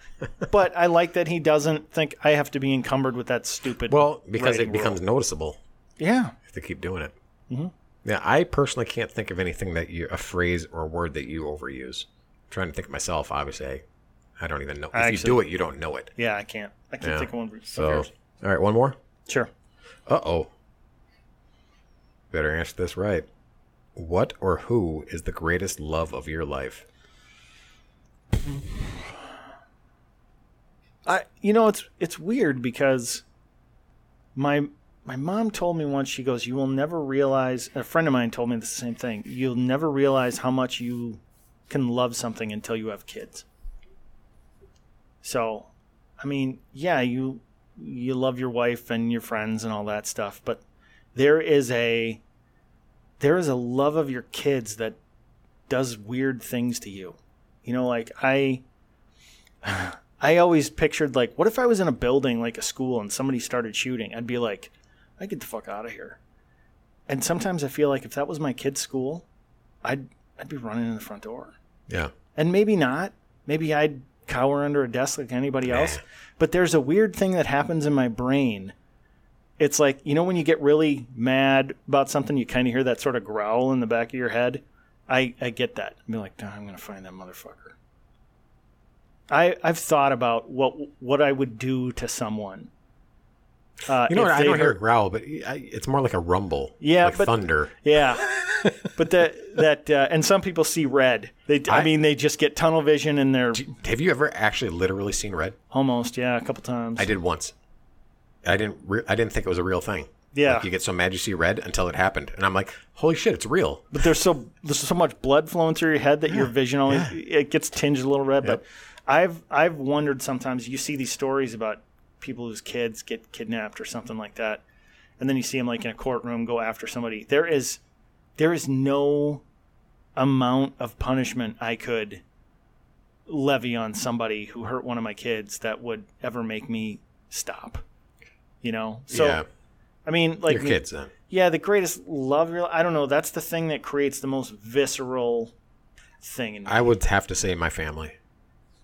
But I like that he doesn't think I have to be encumbered with that stupid. Well, because it becomes rule. noticeable yeah. if they keep doing it. Mm-hmm. Yeah, I personally can't think of anything that you a phrase or a word that you overuse. I'm trying to think of myself. Obviously, I, don't even know. If I you actually- do it, you don't know it. Yeah, I can't. I can't Yeah. think of one. of So, yours. all right, one more. Sure. Uh oh. Better answer this right. What or who is the greatest love of your life? I you know it's it's weird because my my mom told me once she goes you will never realize a friend of mine told me the same thing you'll never realize how much you can love something until you have kids so i mean yeah you you love your wife and your friends and all that stuff but there is a there is a love of your kids that does weird things to you you know like i I always pictured like, what if I was in a building like a school and somebody started shooting? I'd be like, I get the fuck out of here. And sometimes I feel like if that was my kid's school, I'd I'd be running in the front door. Yeah. And maybe not. Maybe I'd cower under a desk like anybody else. But there's a weird thing that happens in my brain. It's like, you know, when you get really mad about something, you kind of hear that sort of growl in the back of your head. I I get that. I'm like, "Nah, I'm gonna find that motherfucker. I I've thought about what what I would do to someone. Uh, You know what? I don't hear a growl, but it's more like a rumble. Yeah, like but- thunder. Yeah, but that that uh, and some people see red. They I, I- mean they just get tunnel vision and they're Have you ever actually literally seen red? almost yeah a couple times. I did once. I didn't. Re- I didn't think it was a real thing. Yeah. Like you get so mad you see red until it happened, and I'm like, "Holy shit, it's real!" But there's so there's so much blood flowing through your head that your vision only it gets tinged a little red. But I've I've wondered sometimes you see these stories about people whose kids get kidnapped or something like that, and then you see them like in a courtroom go after somebody. There is there is no amount of punishment I could levy on somebody who hurt one of my kids that would ever make me stop. You know, so yeah, I mean, like your kids then. yeah, the greatest love. Real, I don't know. That's the thing that creates the most visceral thing. I would have to say my family.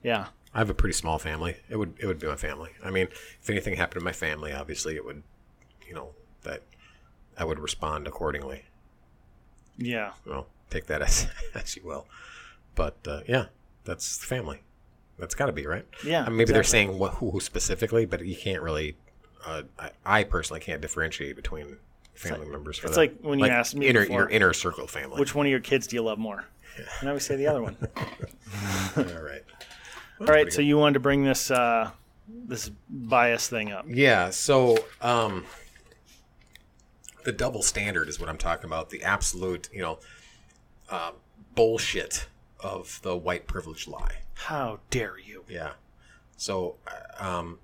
yeah, I have a pretty small family. It would it would be my family. I mean, if anything happened to my family, obviously it would, you know, that I would respond accordingly. yeah, Well, take that as as you will. But uh, yeah, that's the family. That's got to be right. Yeah, I mean, maybe they're saying what, who specifically, but you can't really. Uh, I, I personally can't differentiate between family members. For it's that. like when you asked me inner, before- your inner circle family. which one of your kids do you love more? And I would say the other one. All right. All right, so you wanted to bring this uh, this bias thing up. Yeah. So, um, the double standard is what I'm talking about. The absolute, you know, uh, bullshit of the white privilege lie. How dare you? Yeah. So, uh, um,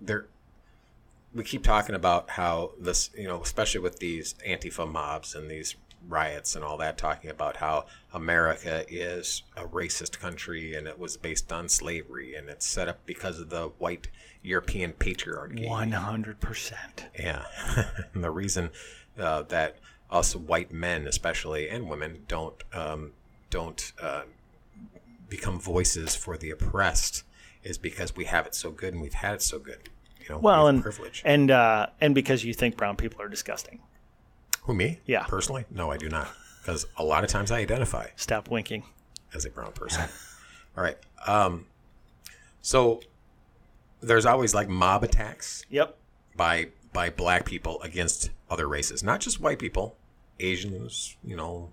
there, we keep talking about how this, you know, especially with these Antifa mobs and these riots and all that, talking about how America is a racist country and it was based on slavery and it's set up because of the white European patriarchy. One hundred percent. Yeah. and the reason uh, that us white men, especially, and women, don't um, don't uh, become voices for the oppressed is because we have it so good and we've had it so good. You know, Well, we and privilege. and uh, and because you think brown people are disgusting, Who me? Yeah. Personally, no, I do not, because a lot of times I identify stop winking. as a brown person. All right. Um, so there's always like mob attacks Yep. by by black people against other races, not just white people, Asians, you know,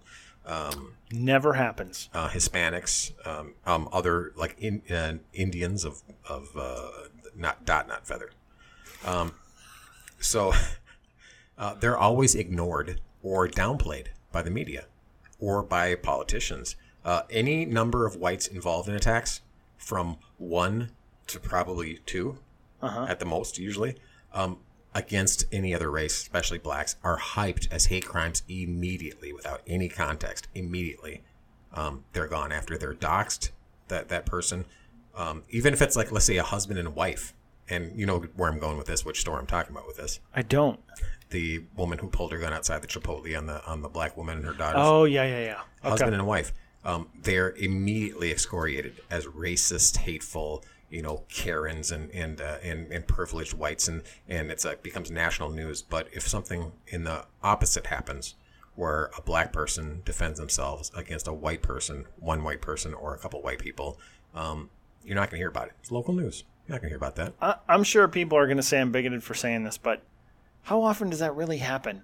Never happens. uh, Hispanics, um, um, other like in, uh, Indians of of uh, not dot not feather. Um, so uh, they're always ignored or downplayed by the media or by politicians. Uh, any number of whites involved in attacks, from one to probably 2 at the most, usually, um, against any other race, especially blacks, are hyped as hate crimes immediately without any context. Immediately, um, they're gone after they're doxxed. That that person, um, even if it's like let's say a husband and wife, and you know where I'm going with this, which store I'm talking about with this. I don't. The woman who pulled her gun outside the Chipotle on the on the black woman and her daughter. Oh yeah, yeah, yeah. Okay. husband and wife, um, they're immediately excoriated as racist, hateful, you know, Karens and and uh, and, and privileged whites, and and it's like becomes national news. But if something in the opposite happens, where a black person defends themselves against a white person, one white person, or a couple white people, um, you're not going to hear about it. It's local news. You're not going to hear about that. I, I'm sure people are going to say I'm bigoted for saying this, but how often does that really happen?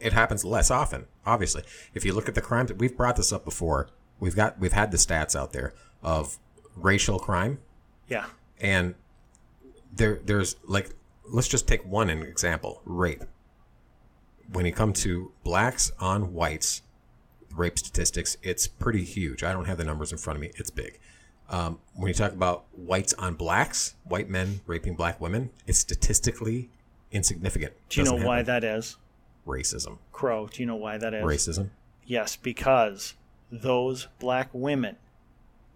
it happens less often. Obviously, if you look at the crimes, we've brought this up before. We've got we've had the stats out there of racial crime Yeah. and there there's like let's just take one an example rape when you come to blacks on whites rape statistics it's pretty huge i don't have the numbers in front of me it's big um, when you talk about whites on blacks white men raping black women it's statistically insignificant Do you know Doesn't why happen. that is? racism Crow, do you know why that is? racism Yes, because those black women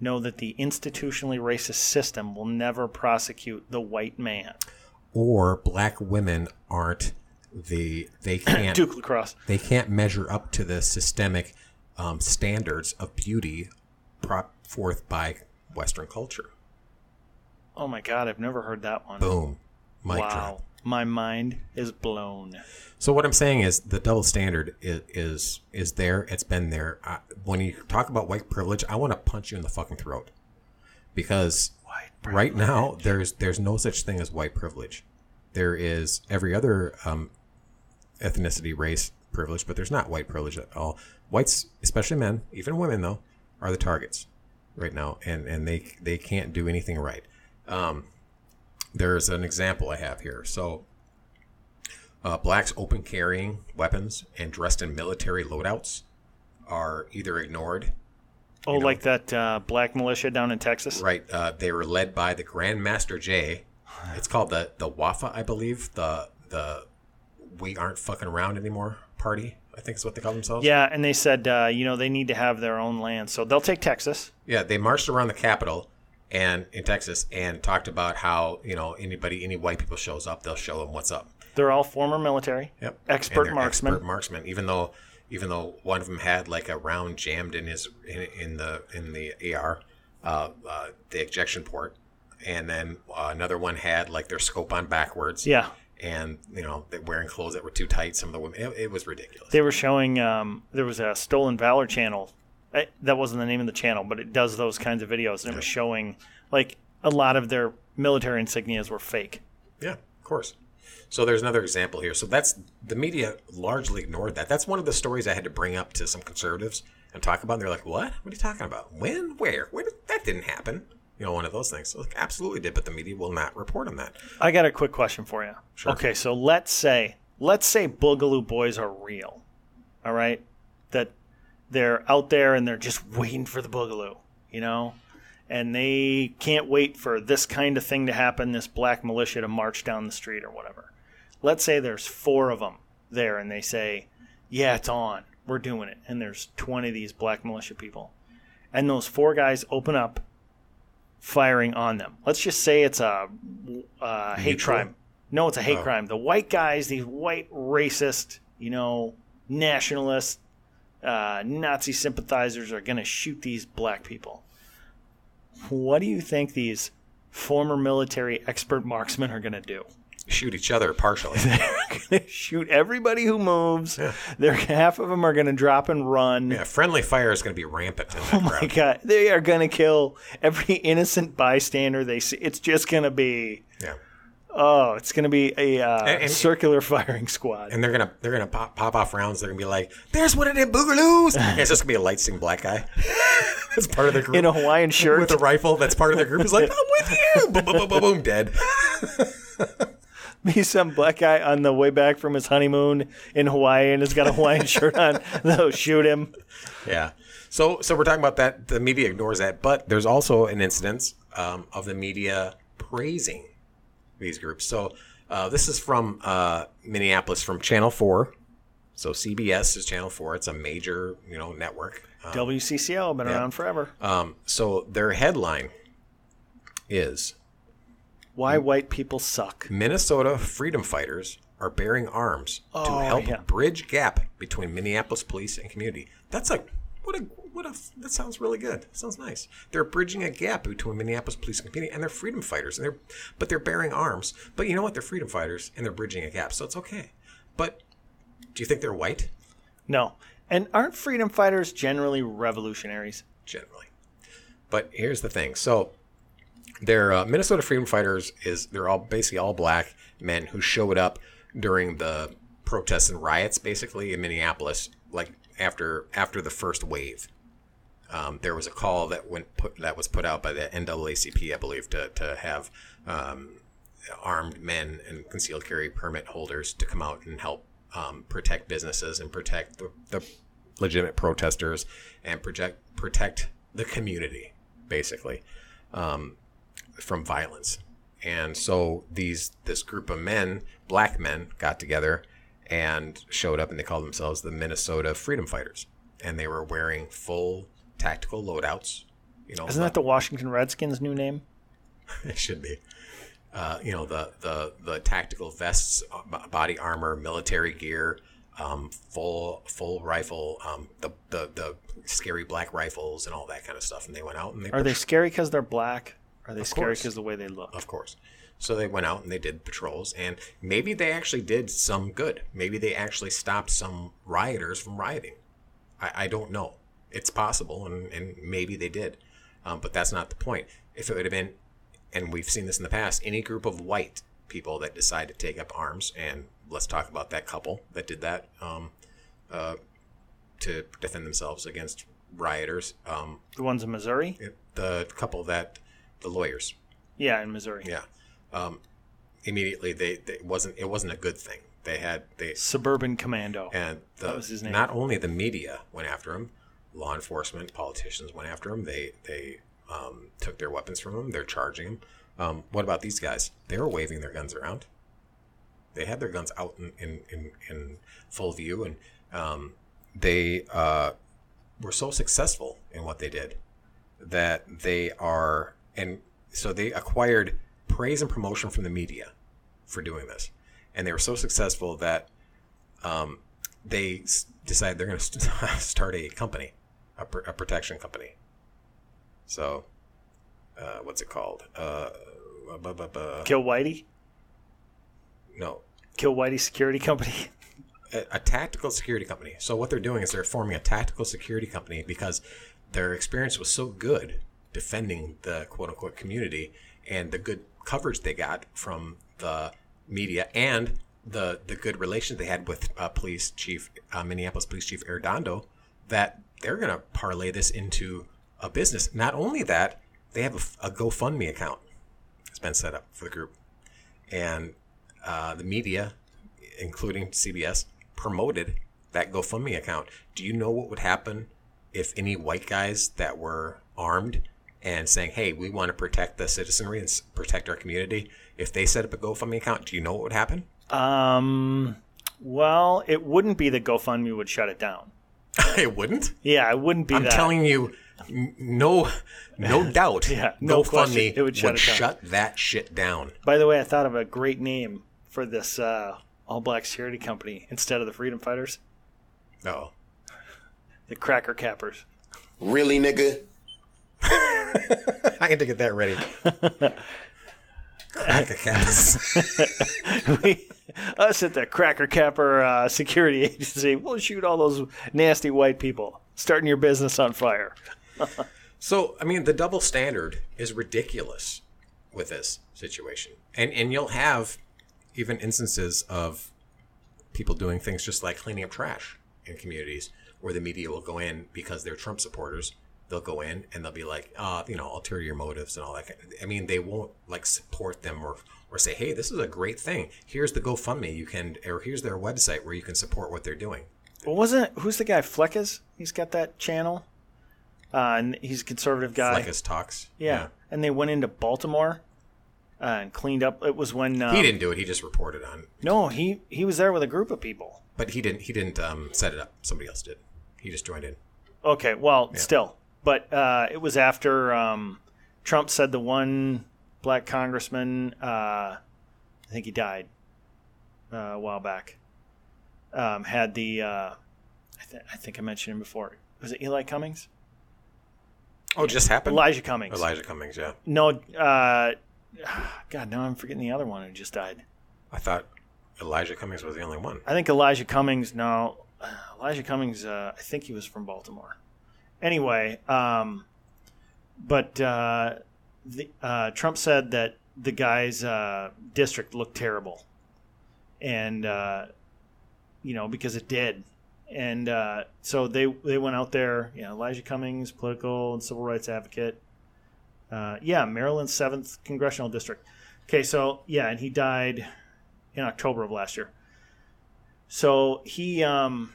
know that the institutionally racist system will never prosecute the white man. or black women aren't the they can't Duke lacrosse. they can't measure up to the systemic um, standards of beauty brought forth by Western culture. Oh my god, I've never heard that one. Boom, mic Wow. drop. My mind is blown. So what I'm saying is the double standard is is, is there. It's been there. I, when you talk about white privilege, I want to punch you in the fucking throat because right now there's there's no such thing as white privilege. There is every other um, ethnicity, race privilege, but there's not white privilege at all. Whites, especially men, even women though, are the targets right now, and and they they can't do anything right. Um, there's an example I have here. So, uh, blacks open carrying weapons and dressed in military loadouts are either ignored Oh, like that uh, black militia down in Texas? Right. Uh, they were led by the Grandmaster Jay. It's called the the Wafa, I believe. The the we aren't fucking around anymore party. I think is what they call themselves. Yeah, and they said, uh, you know, they need to have their own land. So they'll take Texas. Yeah. They marched around the Capitol and in Texas and talked about how you know anybody any white people shows up, they'll show them what's up. They're all former military. Yep. Expert marksmen. Expert marksmen. Even though even though one of them had like a round jammed in his in, in the in the AR, uh, uh, the ejection port, and then uh, another one had like their scope on backwards. Yeah. And you know they're wearing clothes that were too tight. Some of the women, it, it was ridiculous. They were showing, um, there was a Stolen Valor channel. That wasn't the name of the channel, but it does those kinds of videos. And it was showing, like, a lot of their military insignias were fake. Yeah, of course. So there's another example here. So that's the media largely ignored that. That's one of the stories I had to bring up to some conservatives and talk about. And they're like, "What? What are you talking about? When? Where? Where? Did, that didn't happen." You know, one of those things. So like, absolutely did, but the media will not report on that. I got a quick question for you. Sure. Okay, so let's say let's say Boogaloo Boys are real. All right? They're out there and they're just waiting for the Boogaloo, you know? And they can't wait for this kind of thing to happen, this black militia to march down the street or whatever. Let's say there's four of them there and they say, "Yeah, it's on. We're doing it." And there's 20 of these black militia people. And those four guys open up firing on them. Let's just say it's a, uh hate Neutral? crime. No, it's a hate Oh. crime. The white guys, these white racist, you know, nationalist, uh, Nazi sympathizers are going to shoot these black people. What do you think these former military expert marksmen are going to do? Shoot each other partially. They're going to shoot everybody who moves. Yeah. They're half of them are going to drop and run. yeah, friendly fire is going to be rampant in that Oh my crowd. god, they are going to kill every innocent bystander they see. It's just going to be Yeah, oh, it's going to be a uh, And- and- circular firing squad. and they're gonna they're gonna pop, pop off rounds. They're gonna be like, "There's one of them boogaloos." And it's just gonna be a light sing black guy. that's part of the group in a Hawaiian shirt. with a rifle. That's part of the group. He's like, "I'm with you." Boom, boom, boom, boom, boom, dead. be some black guy on the way back from his honeymoon in Hawaii and has got a Hawaiian shirt on. They'll shoot him. Yeah. So so we're talking about that. The media ignores that, but there's also an incidence um, of the media praising these groups. So uh, this is from uh, Minneapolis, from Channel Four. So CBS is Channel Four. It's a major you know network. Uh, WCCO been around forever. um, so their headline is Why white people suck. Minnesota freedom fighters are bearing arms to Oh, help yeah. bridge gap between Minneapolis police and community. That's a what a what a that sounds really good. sounds nice. They're bridging a gap between Minneapolis police and community, and they're freedom fighters, and they're but they're bearing arms. But you know what? They're freedom fighters, and they're bridging a gap, so it's okay. But do you think they're white? No. And aren't freedom fighters generally revolutionaries? generally. But here's the thing. So their uh, Minnesota Freedom Fighters is they're all basically all black men who showed up during the protests and riots, basically in Minneapolis, like after after the first wave. Um, there was a call that went put that was put out by the NAACP, I believe, to to have um, armed men and concealed carry permit holders to come out and help um, protect businesses and protect the, the legitimate protesters and protect protect the community, basically, um, from violence. And so these this group of men, black men, got together and showed up, and they called themselves the Minnesota Freedom Fighters, and they were wearing full tactical loadouts. You know, Isn't that the Washington Redskins' new name? it should be. Uh, you know the the the tactical vests, uh, body armor, military gear, um, full full rifle, um, the, the the scary black rifles and all that kind of stuff. And they went out and they Are they scary because they're black? Are they scary because the way they look? of course. So they went out and they did patrols, and maybe they actually did some good. Maybe they actually stopped some rioters from rioting. I, I don't know. It's possible, and, and maybe they did. Um, but that's not the point. If it would have been, and we've seen this in the past, any group of white people that decide to take up arms, and let's talk about that couple that did that um, uh, to defend themselves against rioters. Um, The ones in Missouri? it- the couple that, the lawyers, Yeah, in Missouri. yeah, um, immediately they, they it wasn't it wasn't a good thing. They had they Suburban Commando. and the, That was his name. not only the media went after him, law enforcement, politicians went after him. They they um, took their weapons from him. They're charging him. Um, what about these guys? They were waving their guns around. They had their guns out in in, in, in full view, and um, they uh, were so successful in what they did that they are and so they acquired praise and promotion from the media for doing this and they were so successful that um, they s- decided they're going to start a company a, pr- a protection company so uh, what's it called uh, bu- bu- bu- Kill Whitey? no Kill Whitey Security Company? a, a tactical security company. So what they're doing is they're forming a tactical security company because their experience was so good defending the quote unquote community and the good coverage they got from the media and the the good relations they had with uh, police chief uh, Minneapolis police chief Arradondo that they're going to parlay this into a business. Not only that, they have a GoFundMe account that's been set up for the group, and uh, the media, including CBS, promoted that GoFundMe account. Do you know what would happen if any white guys that were armed and saying, "Hey, we want to protect the citizenry and protect our community," if they set up a GoFundMe account, do you know what would happen? Um, well, it wouldn't be that GoFundMe would shut it down. it wouldn't. Yeah, it wouldn't be I'm that. telling you, no, no doubt. Yeah, no. GoFundMe It would shut would it down. shut that shit down. By the way, I thought of a great name for this uh, all black security company instead of the Freedom Fighters, Oh, the Cracker Cappers. Really, nigga? I had to get that ready. Crack a we, us at the Cracker Capper uh, Security Agency, we'll shoot all those nasty white people starting your business on fire. So, I mean, the double standard is ridiculous with this situation. And and you'll have even instances of people doing things just like cleaning up trash in communities where the media will go in because they're Trump supporters. They'll go in and they'll be like, uh, you know, ulterior motives and all that. I mean, they won't like support them or or say, hey, this is a great thing. Here's the GoFundMe you can, or here's their website where you can support what they're doing. Well, wasn't who's the guy? Fleccas? He's got that channel, uh, and he's a conservative guy. Fleccas talks. Yeah. and they went into Baltimore uh, and cleaned up. It was when uh, He didn't do it. He just reported on No, he he was there with a group of people. But he didn't. He didn't um, set it up. Somebody else did. He just joined in. Okay, well, still, but uh, it was after um, Trump said the one black congressman. Uh, I think he died uh, a while back. Um, had the uh, I, th- I think I mentioned him before. Was it Eli Cummings? Oh, it just happened. Elijah Cummings. Elijah Cummings. Yeah, No, uh, God, now I'm forgetting the other one who just died. I thought Elijah Cummings was the only one. I think Elijah Cummings. No, Elijah Cummings. Uh, I think he was from Baltimore. Anyway, um, but uh, the, uh, Trump said that the guy's uh, district looked terrible, and uh, you know because it did, and uh, so they they went out there. You know, Elijah Cummings, political and civil rights advocate. Uh, yeah, Maryland's seventh congressional district. Okay, so yeah, and he died in October of last year. So he, um,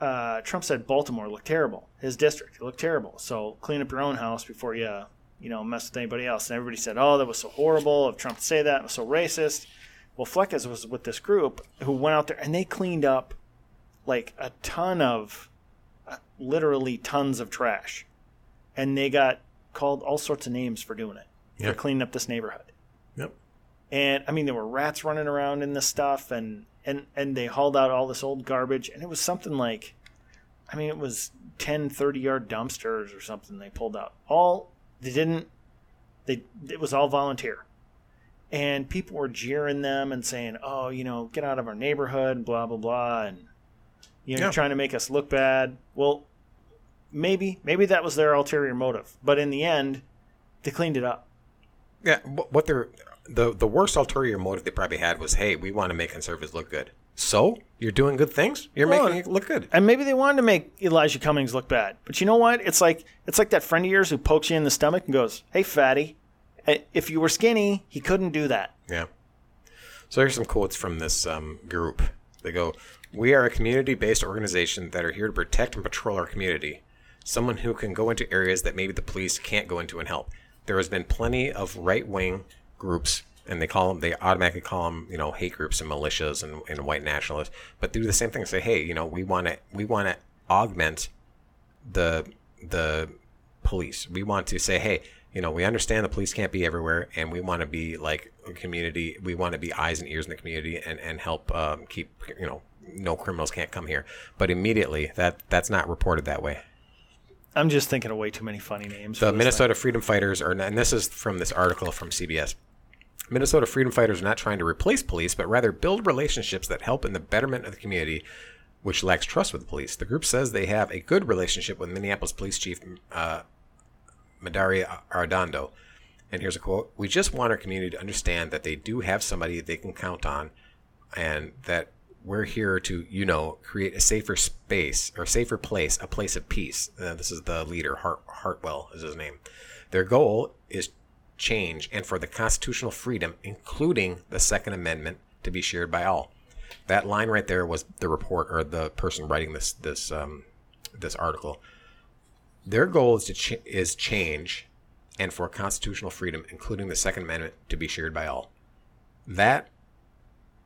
uh, Trump said Baltimore looked terrible. His district looked terrible. So clean up your own house before you, you know, mess with anybody else. And everybody said, "Oh, that was so horrible of Trump to say that. It was so racist." Well, Fleccas was with this group who went out there and they cleaned up like a ton of, uh, literally tons of trash, and they got called all sorts of names for doing it Yeah. for cleaning up this neighborhood Yep. and I mean there were rats running around in this stuff and and and they hauled out all this old garbage and it was something like I mean it was 10 30 yard dumpsters or something they pulled out all they didn't they it was all volunteer and people were jeering them and saying, "Oh, you know, get out of our neighborhood," blah blah blah, and you know, Yeah. trying to make us look bad. Well, maybe maybe that was their ulterior motive, but in the end, they cleaned it up. Yeah, what they're the the worst ulterior motive they probably had was, hey, we want to make conservatives look good. So you're doing good things. You're Well, making it look good. And maybe they wanted to make Elijah Cummings look bad. But you know what? It's like it's like that friend of yours who pokes you in the stomach and goes, "Hey, fatty." Eh, If you were skinny, he couldn't do that. Yeah. So here's some quotes from this um, group. They go, "We are a community-based organization that are here to protect and patrol our community. Someone who can go into areas that maybe the police can't go into and help. There has been plenty of right-wing groups." And they call them, they automatically call them, you know, hate groups and militias and, and white nationalists. But they do the same thing. And say, hey, you know, we want to, we want to augment the the police. We want to say, hey, you know, we understand the police can't be everywhere, and we want to be like a community. We want to be eyes and ears in the community and and help um, keep you know no criminals can't come here. But immediately that that's not reported that way. I'm just thinking of way too many funny names. The Minnesota Freedom Fighters are, and this is from this article from CBS. Minnesota Freedom Fighters are not trying to replace police, but rather build relationships that help in the betterment of the community, which lacks trust with the police. The group says they have a good relationship with Minneapolis Police Chief uh, Medaria Arradondo. And here's a quote We just want our community to understand that they do have somebody they can count on and that we're here to, you know, create a safer space or safer place, a place of peace. Uh, this is the leader, Hart, Hartwell is his name. Their goal is change and for the constitutional freedom, including the Second Amendment, to be shared by all. That line right there was the report or the person writing this this um, this article. Their goal is to ch- is change, and for constitutional freedom, including the Second Amendment, to be shared by all. That,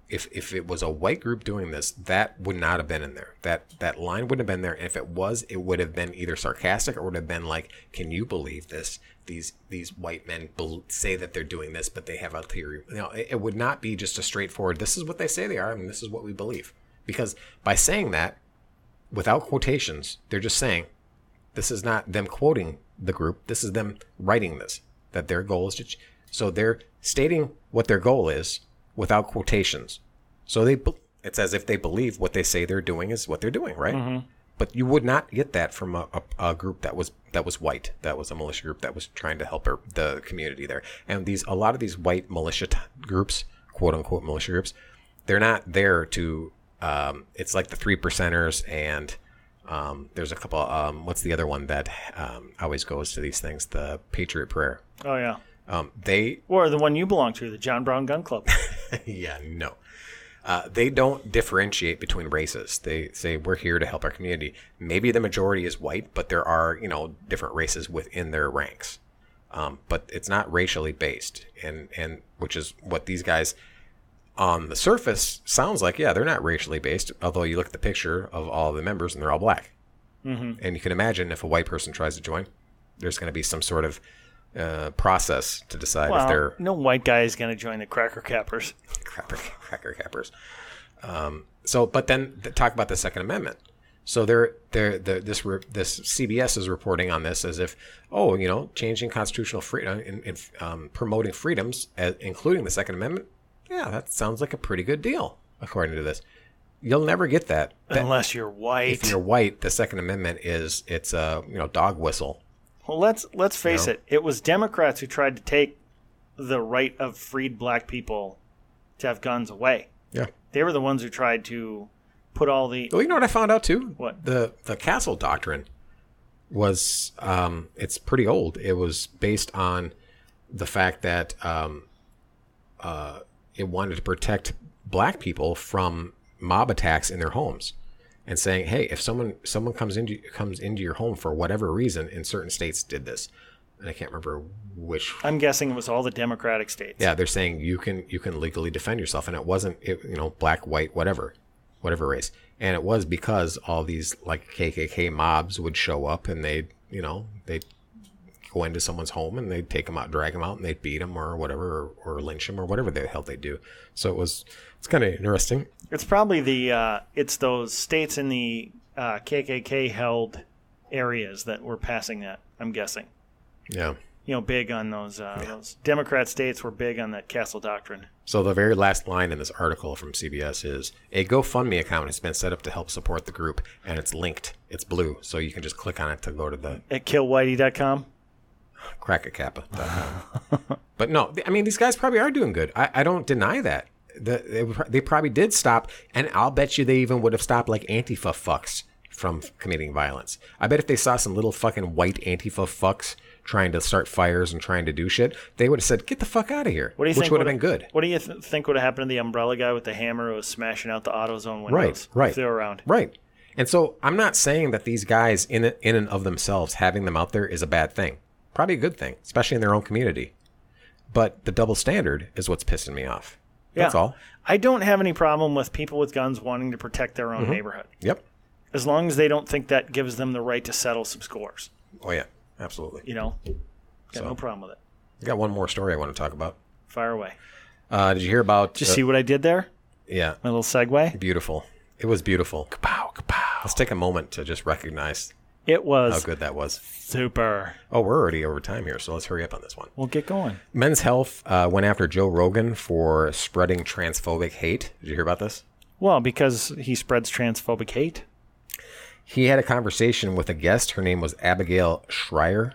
if if it was a white group doing this, that would not have been in there. That that line wouldn't have been there. And if it was, it would have been either sarcastic or would have been like, "Can you believe this? These these white men say that they're doing this, but they have ulterior." You know, it, it would not be just a straightforward. This is what they say they are, and this is what we believe. Because by saying that, without quotations, they're just saying this is not them quoting the group. This is them writing this that their goal is to. Ch- so they're stating what their goal is without quotations. So they it's as if they believe what they say they're doing is what they're doing, right? Mm-hmm. But you would not get that from a, a, a group that was that was white, that was a militia group that was trying to help her, the community there. And these a lot of these white militia t- groups, quote unquote militia groups, they're not there to. Um, it's like the three percenters and um, there's a couple. Um, what's the other one that um, always goes to these things? The Patriot Prayer. Oh yeah, Um, they, or the one you belong to, the John Brown Gun Club. yeah, no, uh, they don't differentiate between races. They say we're here to help our community. Maybe the majority is white, but there are you know different races within their ranks. Um, but it's not racially based, and and which is what these guys on the surface sounds like. Yeah, they're not racially based. Although you look at the picture of all the members and they're all black. hmm And you can imagine if a white person tries to join, there's going to be some sort of uh, process to decide if they're no white guy is going to join the Cracker Cappers. cracker, cracker cappers. Um, so, but then th- talk about the Second Amendment. So they're, they're, the this re- this CBS is reporting on this as if, oh, you know, changing constitutional freedom and, and um, promoting freedoms, uh, including the Second Amendment. Yeah, that sounds like a pretty good deal, according to this. You'll never get that. That- Unless you're white. if you're white, the Second Amendment is it's a you know dog whistle. Well, let's let's face it. It was Democrats who tried to take the right of freed black people to have guns away. Yeah. They were the ones who tried to put all the Well, you know what I found out too? What? The the Castle Doctrine was um, it's pretty old. It was based on the fact that um, uh, it wanted to protect black people from mob attacks in their homes, and saying, hey, if someone someone comes into comes into your home for whatever reason, in certain states did this, and I can't remember which I'm guessing it was all the Democratic states. yeah, they're saying you can you can legally defend yourself, and it wasn't it, you know black, white, whatever, whatever race, and it was because all these like KKK mobs would show up and they'd you know they'd go into someone's home and they'd take them out, drag them out, and they'd beat them or whatever, or, or lynch them or whatever the hell they do. So it was it's kind of interesting. It's probably the uh, it's those states in the uh, KKK held areas that were passing that. I'm guessing. Yeah, you know, big on those. Uh, Those Democrat states were big on that Castle Doctrine. So the very last line in this article from CBS is a GoFundMe account has been set up to help support the group, and it's linked. It's blue, so you can just click on it to go to the At killwhitey.com. crackakappa.com. but no, I mean these guys probably are doing good. I, I don't deny that. The, they, they probably did stop, and I'll bet you they even would have stopped like Antifa fucks from committing violence. I bet if they saw some little fucking white Antifa fucks trying to start fires and trying to do shit, they would have said, "Get the fuck out of here," What do you which think would have been good. What do you th- think would have happened to the umbrella guy with the hammer who was smashing out the AutoZone windows? Right, right. If they were around. Right. And so I'm not saying that these guys in in and of themselves having them out there is a bad thing. Probably a good thing, especially in their own community. But the double standard is what's pissing me off. That's Yeah. all. I don't have any problem with people with guns wanting to protect their Mm-hmm. own neighborhood, Yep. as long as they don't think that gives them the right to settle some scores. Oh yeah, absolutely. You know, got So- no problem with it. I got one more story I want to talk about. Fire away. Uh, did you hear about? Did you see what I did there? Yeah, My little segue. beautiful. It was beautiful. Pow, kapow. Let's take a moment to just recognize It was how good that was. super. Oh, we're already over time here, so let's hurry up on this one. We'll get going. Men's Health uh, went after Joe Rogan for spreading transphobic hate. Did you hear about this? Well, because he spreads transphobic hate. He had a conversation with a guest. Her name was Abigail Shrier.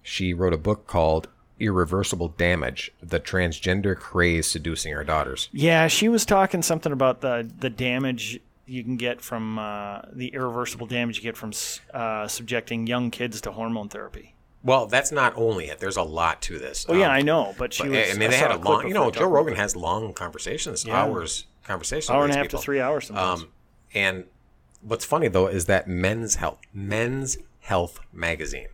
She wrote a book called Irreversible Damage The Transgender Craze Seducing Our Daughters. Yeah, she was talking something about the the damage you can get from uh, the irreversible damage you get from uh, subjecting young kids to hormone therapy. Well, that's not only it. There's a lot to this. Oh yeah, Um, I know, but she but, was. I mean, I they had a long, you know, Joe Rogan has long conversations, Yeah. hours conversations. hour and a half to three hours sometimes. Um, and what's funny though is that Men's Health, Men's Health magazine,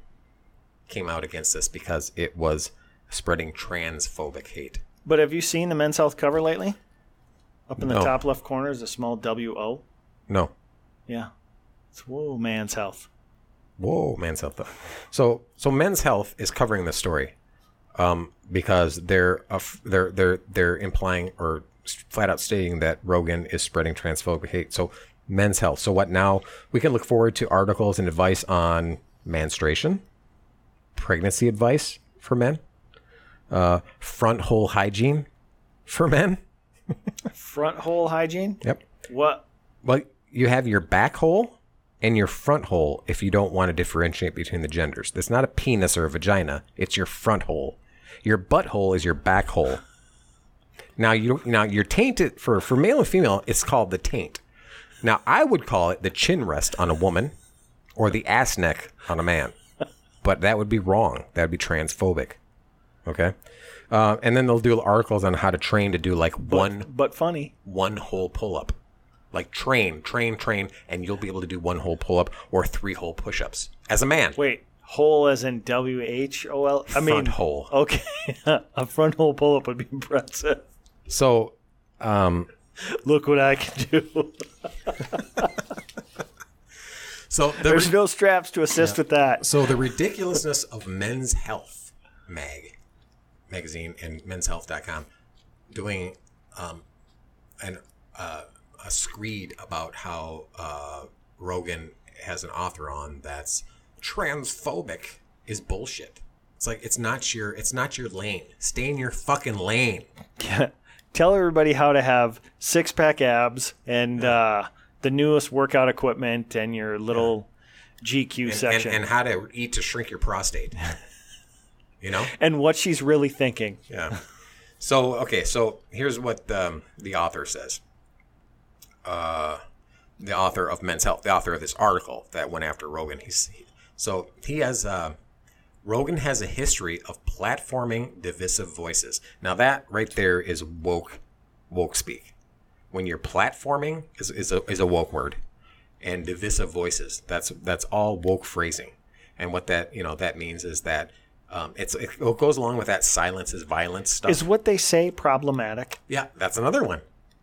came out against this because it was spreading transphobic hate. but have you seen the Men's Health cover lately? Up in the No. top left corner is a small W O. No, Yeah, it's whoa, Man's Health. Whoa, Men's Health. Though. So, so Men's Health is covering this story um, because they're they're they're they're implying or flat out stating that Rogan is spreading transphobic hate. So, Men's Health. So, what now? We can look forward to articles and advice on menstruation, pregnancy advice for men, uh, front hole hygiene for men. Front hole hygiene. Yep. What? Well, you have your back hole and your front hole if you don't want to differentiate between the genders. It's not a penis or a vagina, it's your front hole. Your butthole is your back hole. Now you now you're tainted for for male and female, it's called the taint. Now I would call it the chin rest on a woman or the ass neck on a man. But that would be wrong. That would be transphobic. Okay? Uh, and then they'll do articles on how to train to do like one But funny. one whole pull up. Like train, train, train, and you'll be able to do one whole pull up or three whole push ups as a man. Wait, hole as in W H O L. I mean, Front hole. Okay, a front hole pull up would be impressive. So, um, Look what I can do. so the There's no straps to assist with that. so the ridiculousness of Men's Health mag magazine and menshealth.com doing um, an uh, a screed about how uh, Rogan has an author on that's transphobic is bullshit. It's like it's not your it's not your lane. Stay in your fucking lane. Tell everybody how to have six pack abs and uh, the newest workout equipment and your little GQ and, and, and how to eat to shrink your prostate. you know? and what she's really thinking. Yeah. So okay, so here's what um, the author says. Uh, the author of Men's Health, the author of this article that went after Rogan. He's he, so he has uh, Rogan has a history of platforming divisive voices. Now that right there is woke woke speak. When you're platforming is is a, is a woke word, and divisive voices. That's that's all woke phrasing. And what that you know that means is that um, it's it goes along with that silence is violence stuff. Is what they say problematic? Yeah, that's another one.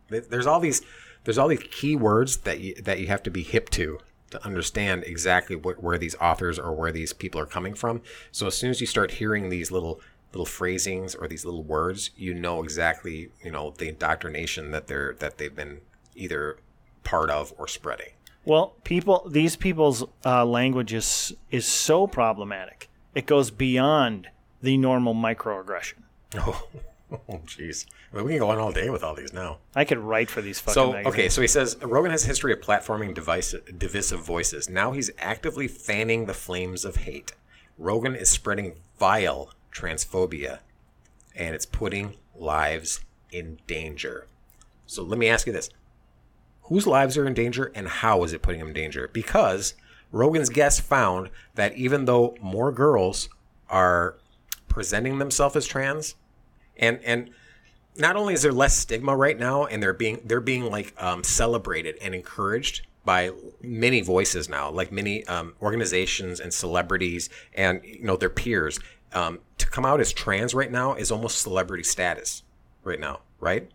There's all these there's all these key words that you that you have to be hip to to understand exactly what, where these authors or where these people are coming from. So as soon as you start hearing these little little phrasings or these little words, you know exactly you know the indoctrination that they're that they've been either part of or spreading. Well, people, these people's uh, language is is so problematic. It goes beyond the normal microaggression. Oh, oh, jeez. Well, we can go on all day with all these now. I could write for these fucking So magazines. okay, so he says Rogan has a history of platforming device, divisive voices. Now he's actively fanning the flames of hate. Rogan is spreading vile transphobia, and it's putting lives in danger. So let me ask you this: Whose lives are in danger, and how is it putting them in danger? Because Rogan's guests found that even though more girls are presenting themselves as trans, and and not only is there less stigma right now and they're being they're being like um, celebrated and encouraged by many voices now like many um, organizations and celebrities and you know their peers um, to come out as trans right now is almost celebrity status right now right?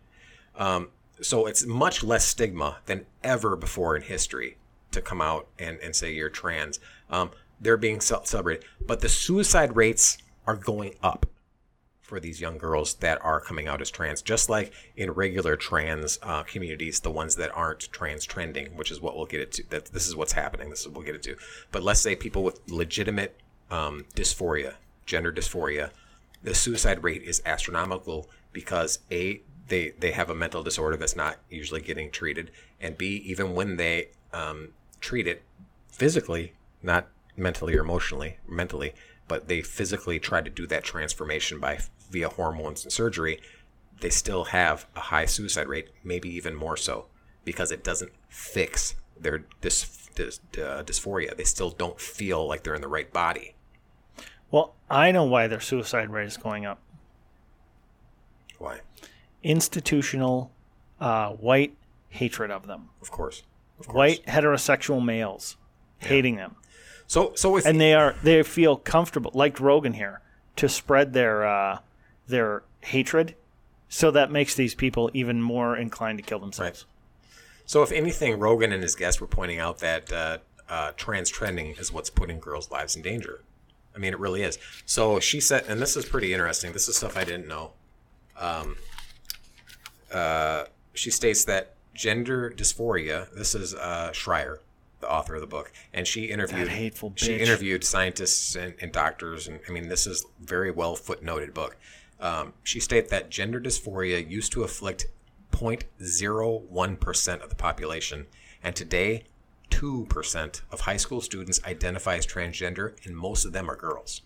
Um, so it's much less stigma than ever before in history to come out and, and say you're trans um, they're being ce- celebrated but the suicide rates are going up for these young girls that are coming out as trans, just like in regular trans uh, communities, the ones that aren't trans trending, which is what we'll get into. That this is what's happening. This is what we'll get into. But let's say people with legitimate um, dysphoria, gender dysphoria, the suicide rate is astronomical because a they they have a mental disorder that's not usually getting treated, and b even when they um, treat it physically, not mentally or emotionally, mentally, but they physically try to do that transformation by via hormones and surgery, they still have a high suicide rate, maybe even more so, because it doesn't fix their dys, dys, uh, dysphoria. They still don't feel like they're in the right body. well, I know why their suicide rate is going up. Why? Institutional uh, white hatred of them. Of course. White heterosexual males hating them. So so if and they are they feel comfortable like rogan here to spread their uh, their hatred so that makes these people even more inclined to kill themselves So, if anything, Rogan and his guests were pointing out that uh, uh, trans trending is what's putting girls' lives in danger. I mean, it really is. So she said, and this is pretty interesting. This is stuff I didn't know. Um, uh, she states that gender dysphoria. This is uh, Shrier, the author of the book, and she interviewed That hateful She interviewed scientists and, and doctors, and I mean, this is very well footnoted book. Um, she stated that gender dysphoria used to afflict 0.01% of the population, and today, 2% of high school students identify as transgender, and most of them are girls.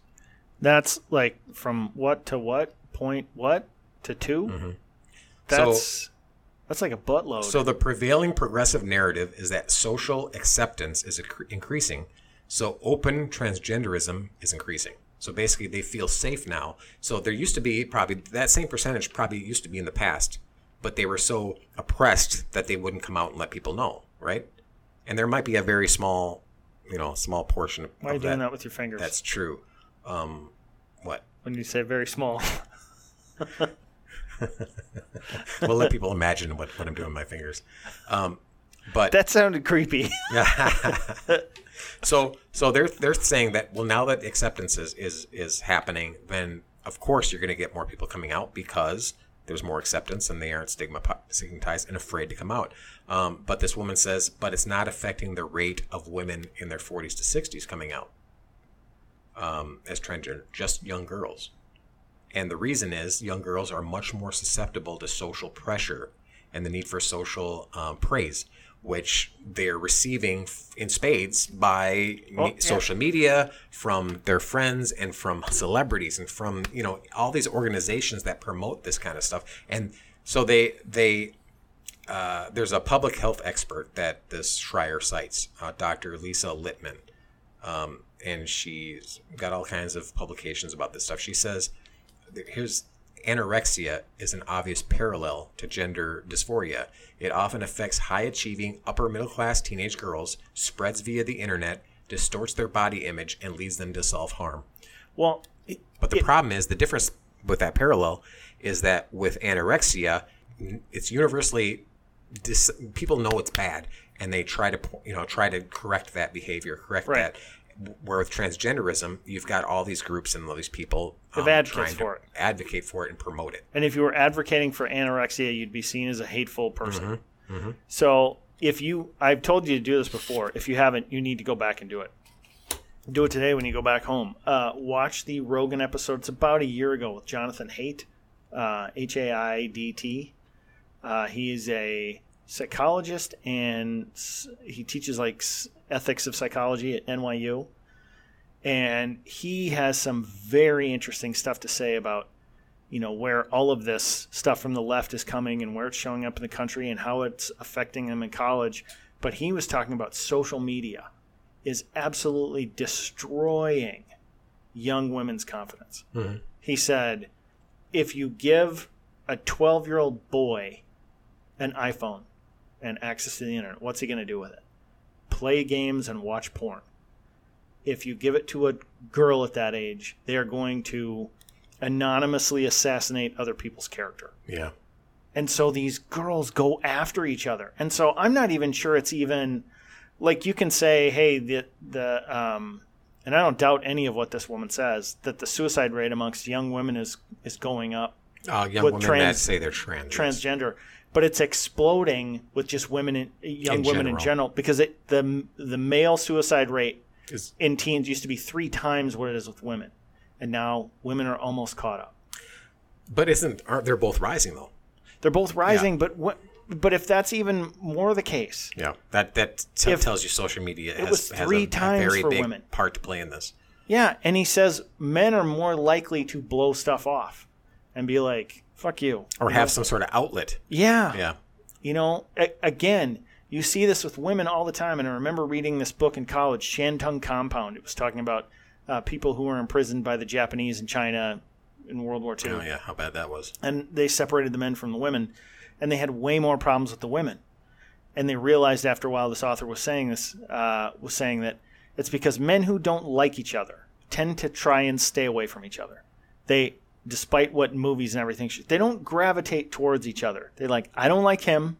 that's like from what to what point what to 2 that's that's like a buttload. So the prevailing progressive narrative is that social acceptance is increasing, so open transgenderism is increasing. So basically, they feel safe now. So there used to be probably that same percentage probably used to be in the past, but they were so oppressed that they wouldn't come out and let people know, right? And there might be a very small, you know, small portion of why are you of doing that with your fingers That's true. Um, what? when you say very small We'll let people imagine what, what I'm doing with my fingers. Um, but that sounded creepy So so they're they're saying that well now that acceptance is is, is happening, then of course you're going to get more people coming out because there's more acceptance and they aren't stigmatized and afraid to come out. Um, but this woman says, but it's not affecting the rate of women in their 40s to 60s coming out um, as transgender, just young girls. And the reason is young girls are much more susceptible to social pressure and the need for social um, praise, which they're receiving in spades by me- Oh, yeah. social media, from their friends, and from celebrities, and from you know all these organizations that promote this kind of stuff. And so they they uh, there's a public health expert that this Shrier cites, uh, Dr. Lisa Littman, um, and she's got all kinds of publications about this stuff. She says, "Here's anorexia is an obvious parallel to gender dysphoria. It often affects high-achieving, upper middle-class teenage girls, spreads via the internet, distorts their body image, and leads them to self-harm." well it- But the problem is the difference with that parallel is that with anorexia, it's universally dis- people know it's bad and they try to you know try to correct that behavior, correct Right. that. Where with transgenderism, you've got all these groups and all these people um, trying to for it. advocate for it and promote it. And if you were advocating for anorexia, you'd be seen as a hateful person. Mm-hmm. So if you, I've told you to do this before. If you haven't, you need to go back and do it. Do it today when you go back home. Uh, watch the Rogan episode. It's about a year ago with Jonathan Haidt, uh, H A I D T. Uh, he is a psychologist and he teaches like ethics of psychology at NYU. And he has some very interesting stuff to say about, you know, where all of this stuff from the left is coming and where it's showing up in the country and how it's affecting them in college. But he was talking about social media is absolutely destroying young women's confidence. Mm-hmm. He said, if you give a 12 year old boy an iPhone and access to the internet, what's he going to do with it? Play games and watch porn. If you give it to a girl at that age, they are going to anonymously assassinate other people's character. Yeah. And so these girls go after each other. And so I'm not even sure it's even like you can say, hey, the the um and I don't doubt any of what this woman says, that the suicide rate amongst young women is is going up Uh, young women trans- that say they're trans. transgender, but it's exploding with just women in uh, young In women in general. general because it the the male suicide rate Is- in teens used to be 3 times what it is with women. And now women are almost caught up. But isn't aren't they both rising though? They're both rising, but what but if that's even more the case, Yeah. That that If- tells you social media has, was has three a, times a very for big women. part to play in this. Yeah, and he says men are more likely to blow stuff off and be like, "Fuck you," Or have some sort of outlet. Yeah, Yeah. You know, a- again, you see this with women all the time. And I remember reading this book in college, Shantung Compound. It was talking about uh, people who were imprisoned by the Japanese in China in World War II, Oh yeah, how bad that was. and they separated the men from the women, and they had way more problems with the women. And they realized after a while, this author was saying this uh, was saying that it's because men who don't like each other tend to try and stay away from each other. They, despite what movies and everything, they don't gravitate towards each other. They're like, I don't like him,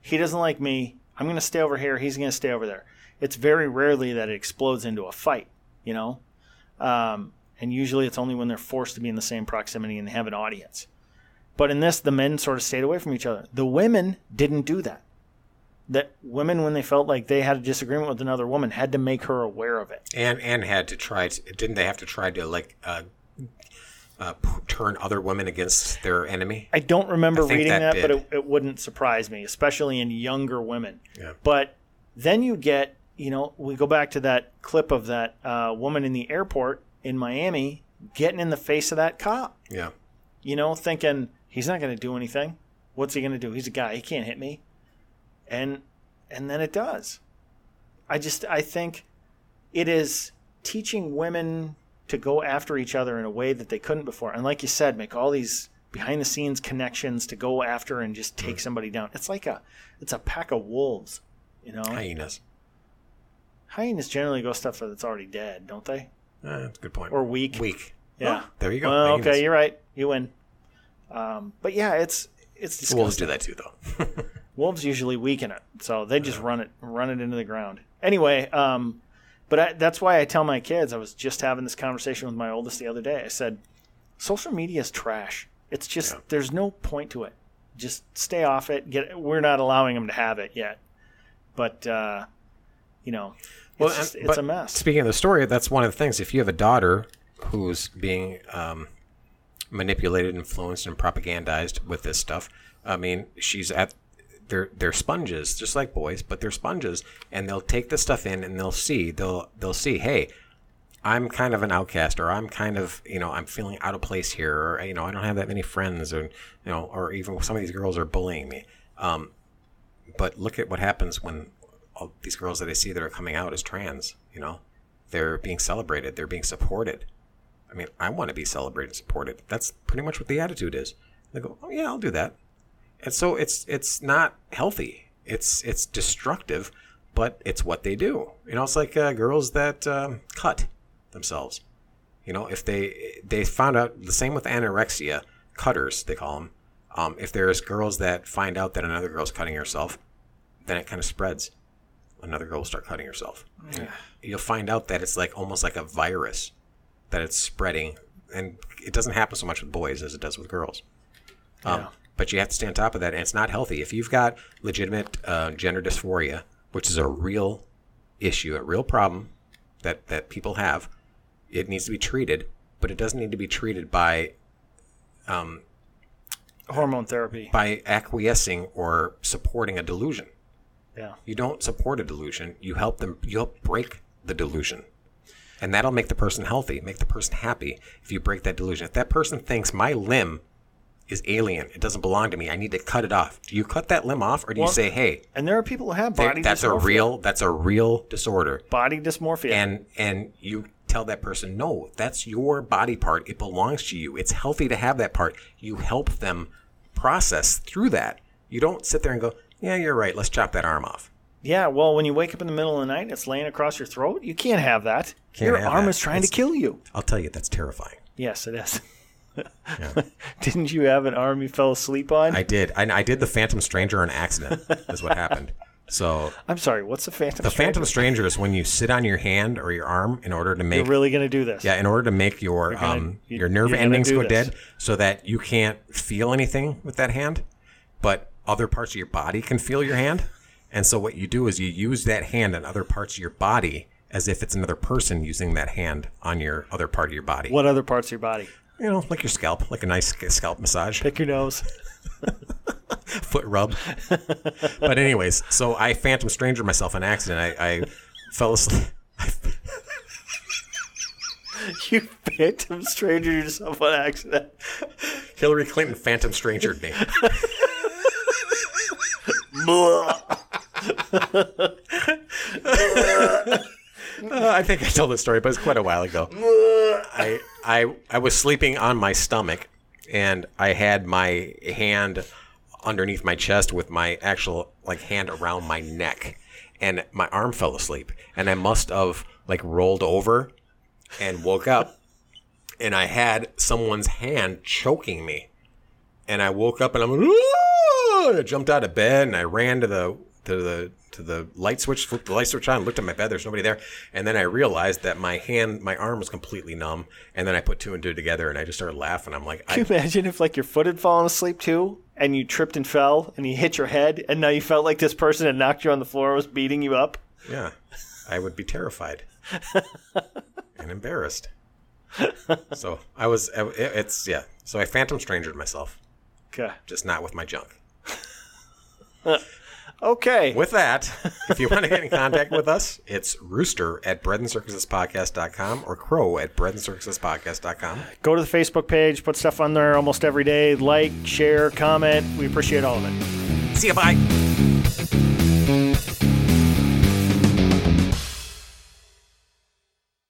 he doesn't like me. I'm going to stay over here. He's going to stay over there. It's very rarely that it explodes into a fight, you know. Um, and usually it's only when they're forced to be in the same proximity and they have an audience. But in this, the men sort of stayed away from each other. The women didn't do that. That women, when they felt like they had a disagreement with another woman, had to make her aware of it. And and had to try to didn't they have to try to like uh, uh, p- turn other women against their enemy? I don't remember I reading that that, but it, it wouldn't surprise me, especially in younger women. Yeah. But then you get, you know, we go back to that clip of that uh, woman in the airport in Miami getting in the face of that cop, Yeah. you know, thinking he's not going to do anything. What's he going to do? He's a guy. He can't hit me. And and then it does. I just I think it is teaching women to go after each other in a way that they couldn't before. And like you said, make all these behind the scenes connections to go after and just take somebody down. It's like a it's a pack of wolves, you know. Hyenas. Hyenas generally go stuff that's already dead, don't they? Uh, that's a good point. Or weak. Weak. Yeah. Oh, there you go. Well, okay, you're right. You win. Um, but yeah, it's it's disgusting. Wolves do that too, though. Wolves usually weaken it, so they just run it run it into the ground. Anyway, um, but I, that's why I tell my kids. I was just having this conversation with my oldest the other day. I said, social media is trash. It's just Yeah. there's no point to it. Just stay off it. Get we're not allowing them to have it yet, but uh, you know, it's, Well, just- it's a mess. Speaking of the story, that's one of the things. If you have a daughter who's being um, manipulated, influenced, and propagandized with this stuff, I mean, she's at they're they're sponges, just like boys, but they're sponges, and they'll take the stuff in and they'll see they'll they'll see, hey, I'm kind of an outcast, or I'm kind of you know I'm feeling out of place here, or you know I don't have that many friends, or you know, or even some of these girls are bullying me. Um, but look at what happens when all these girls that I see that are coming out as trans, you know, they're being celebrated, they're being supported. I mean, I want to be celebrated and supported. That's pretty much what the attitude is. They go, "Oh yeah, I'll do that." And so it's it's not healthy. It's it's destructive, but it's what they do. You know, it's like uh, girls that um, cut themselves. You know, if they they found out the same with anorexia, cutters they call them. Um, if there's girls that find out that another girl's cutting herself, then it kind of spreads. Another girl will start cutting herself. And you'll find out that it's like almost like a virus that it's spreading, and it doesn't happen so much with boys as it does with girls. Um, Yeah. But you have to stay on top of that, and it's not healthy. If you've got legitimate uh, gender dysphoria, which is a real issue, a real problem, that that people have. It needs to be treated, but it doesn't need to be treated by Hormone therapy. by acquiescing or supporting a delusion. Yeah. You don't support a delusion. You help them. You help break the delusion, and that'll make the person healthy, make the person happy. If you break that delusion, if that person thinks my limb is alien, it doesn't belong to me, I need to cut it off. Do you cut that limb off, or do you say, "Hey, And there are people who have body that's a dysmorphia. real, that's a real disorder," body dysmorphia. and and you tell that person, "No, that's your body part. It belongs to you. It's healthy to have that part." You help them process through that. You don't sit there and go, "Yeah, you're right. Let's chop that arm off." yeah, well, when you wake up in the middle of the night and it's laying across your throat, you can't have that. Can't your have arm that. is trying to kill you. I'll tell you, that's terrifying. Yes, it is. Didn't you have an arm you fell asleep on? I did. I, I did the Phantom Stranger on accident. is what happened. So I'm sorry. What's the phantom? Stranger? The Stranger? Phantom Stranger is when you sit on your hand or your arm in order to make You're really going to do this? yeah in order to make your gonna- um you- your nerve endings go this. dead, so that you can't feel anything with that hand, but other parts of your body can feel your hand. And so what you do is you use that hand on other parts of your body as if it's another person using that hand on your other part of your body. What other parts of your body? You know, like your scalp, like a nice scalp massage. Pick your nose. foot rub. but anyways, so I phantom stranger myself on accident. I, I fell asleep. you phantom stranger yourself on accident. Hillary Clinton phantom strangered me. Uh, I think I told this story, but it's quite a while ago. I, I I was sleeping on my stomach, and I had my hand underneath my chest with my actual like hand around my neck, and my arm fell asleep, and I must have like rolled over and woke up, and I had someone's hand choking me, and I woke up and I'm I jumped out of bed and I ran to the to the to the light switch, flipped the light switch on, looked at my bed. There's nobody there, and then I realized that my hand, my arm was completely numb. And then I put two and two together, and I just started laughing. I'm like, Can you imagine if like your foot had fallen asleep too, and you tripped and fell, and you hit your head, and now you felt like this person had knocked you on the floor, and was beating you up? yeah, I would be terrified and embarrassed. So I was, it- it's yeah. So I phantom strangered myself, Okay. just not with my junk. Okay. With that, if you want to get in contact with us, it's rooster at breadandcircusespodcast.com or crow at breadandcircusespodcast.com. Go to the Facebook page, put stuff on there almost every day. Like, share, comment. We appreciate all of it. See you, bye.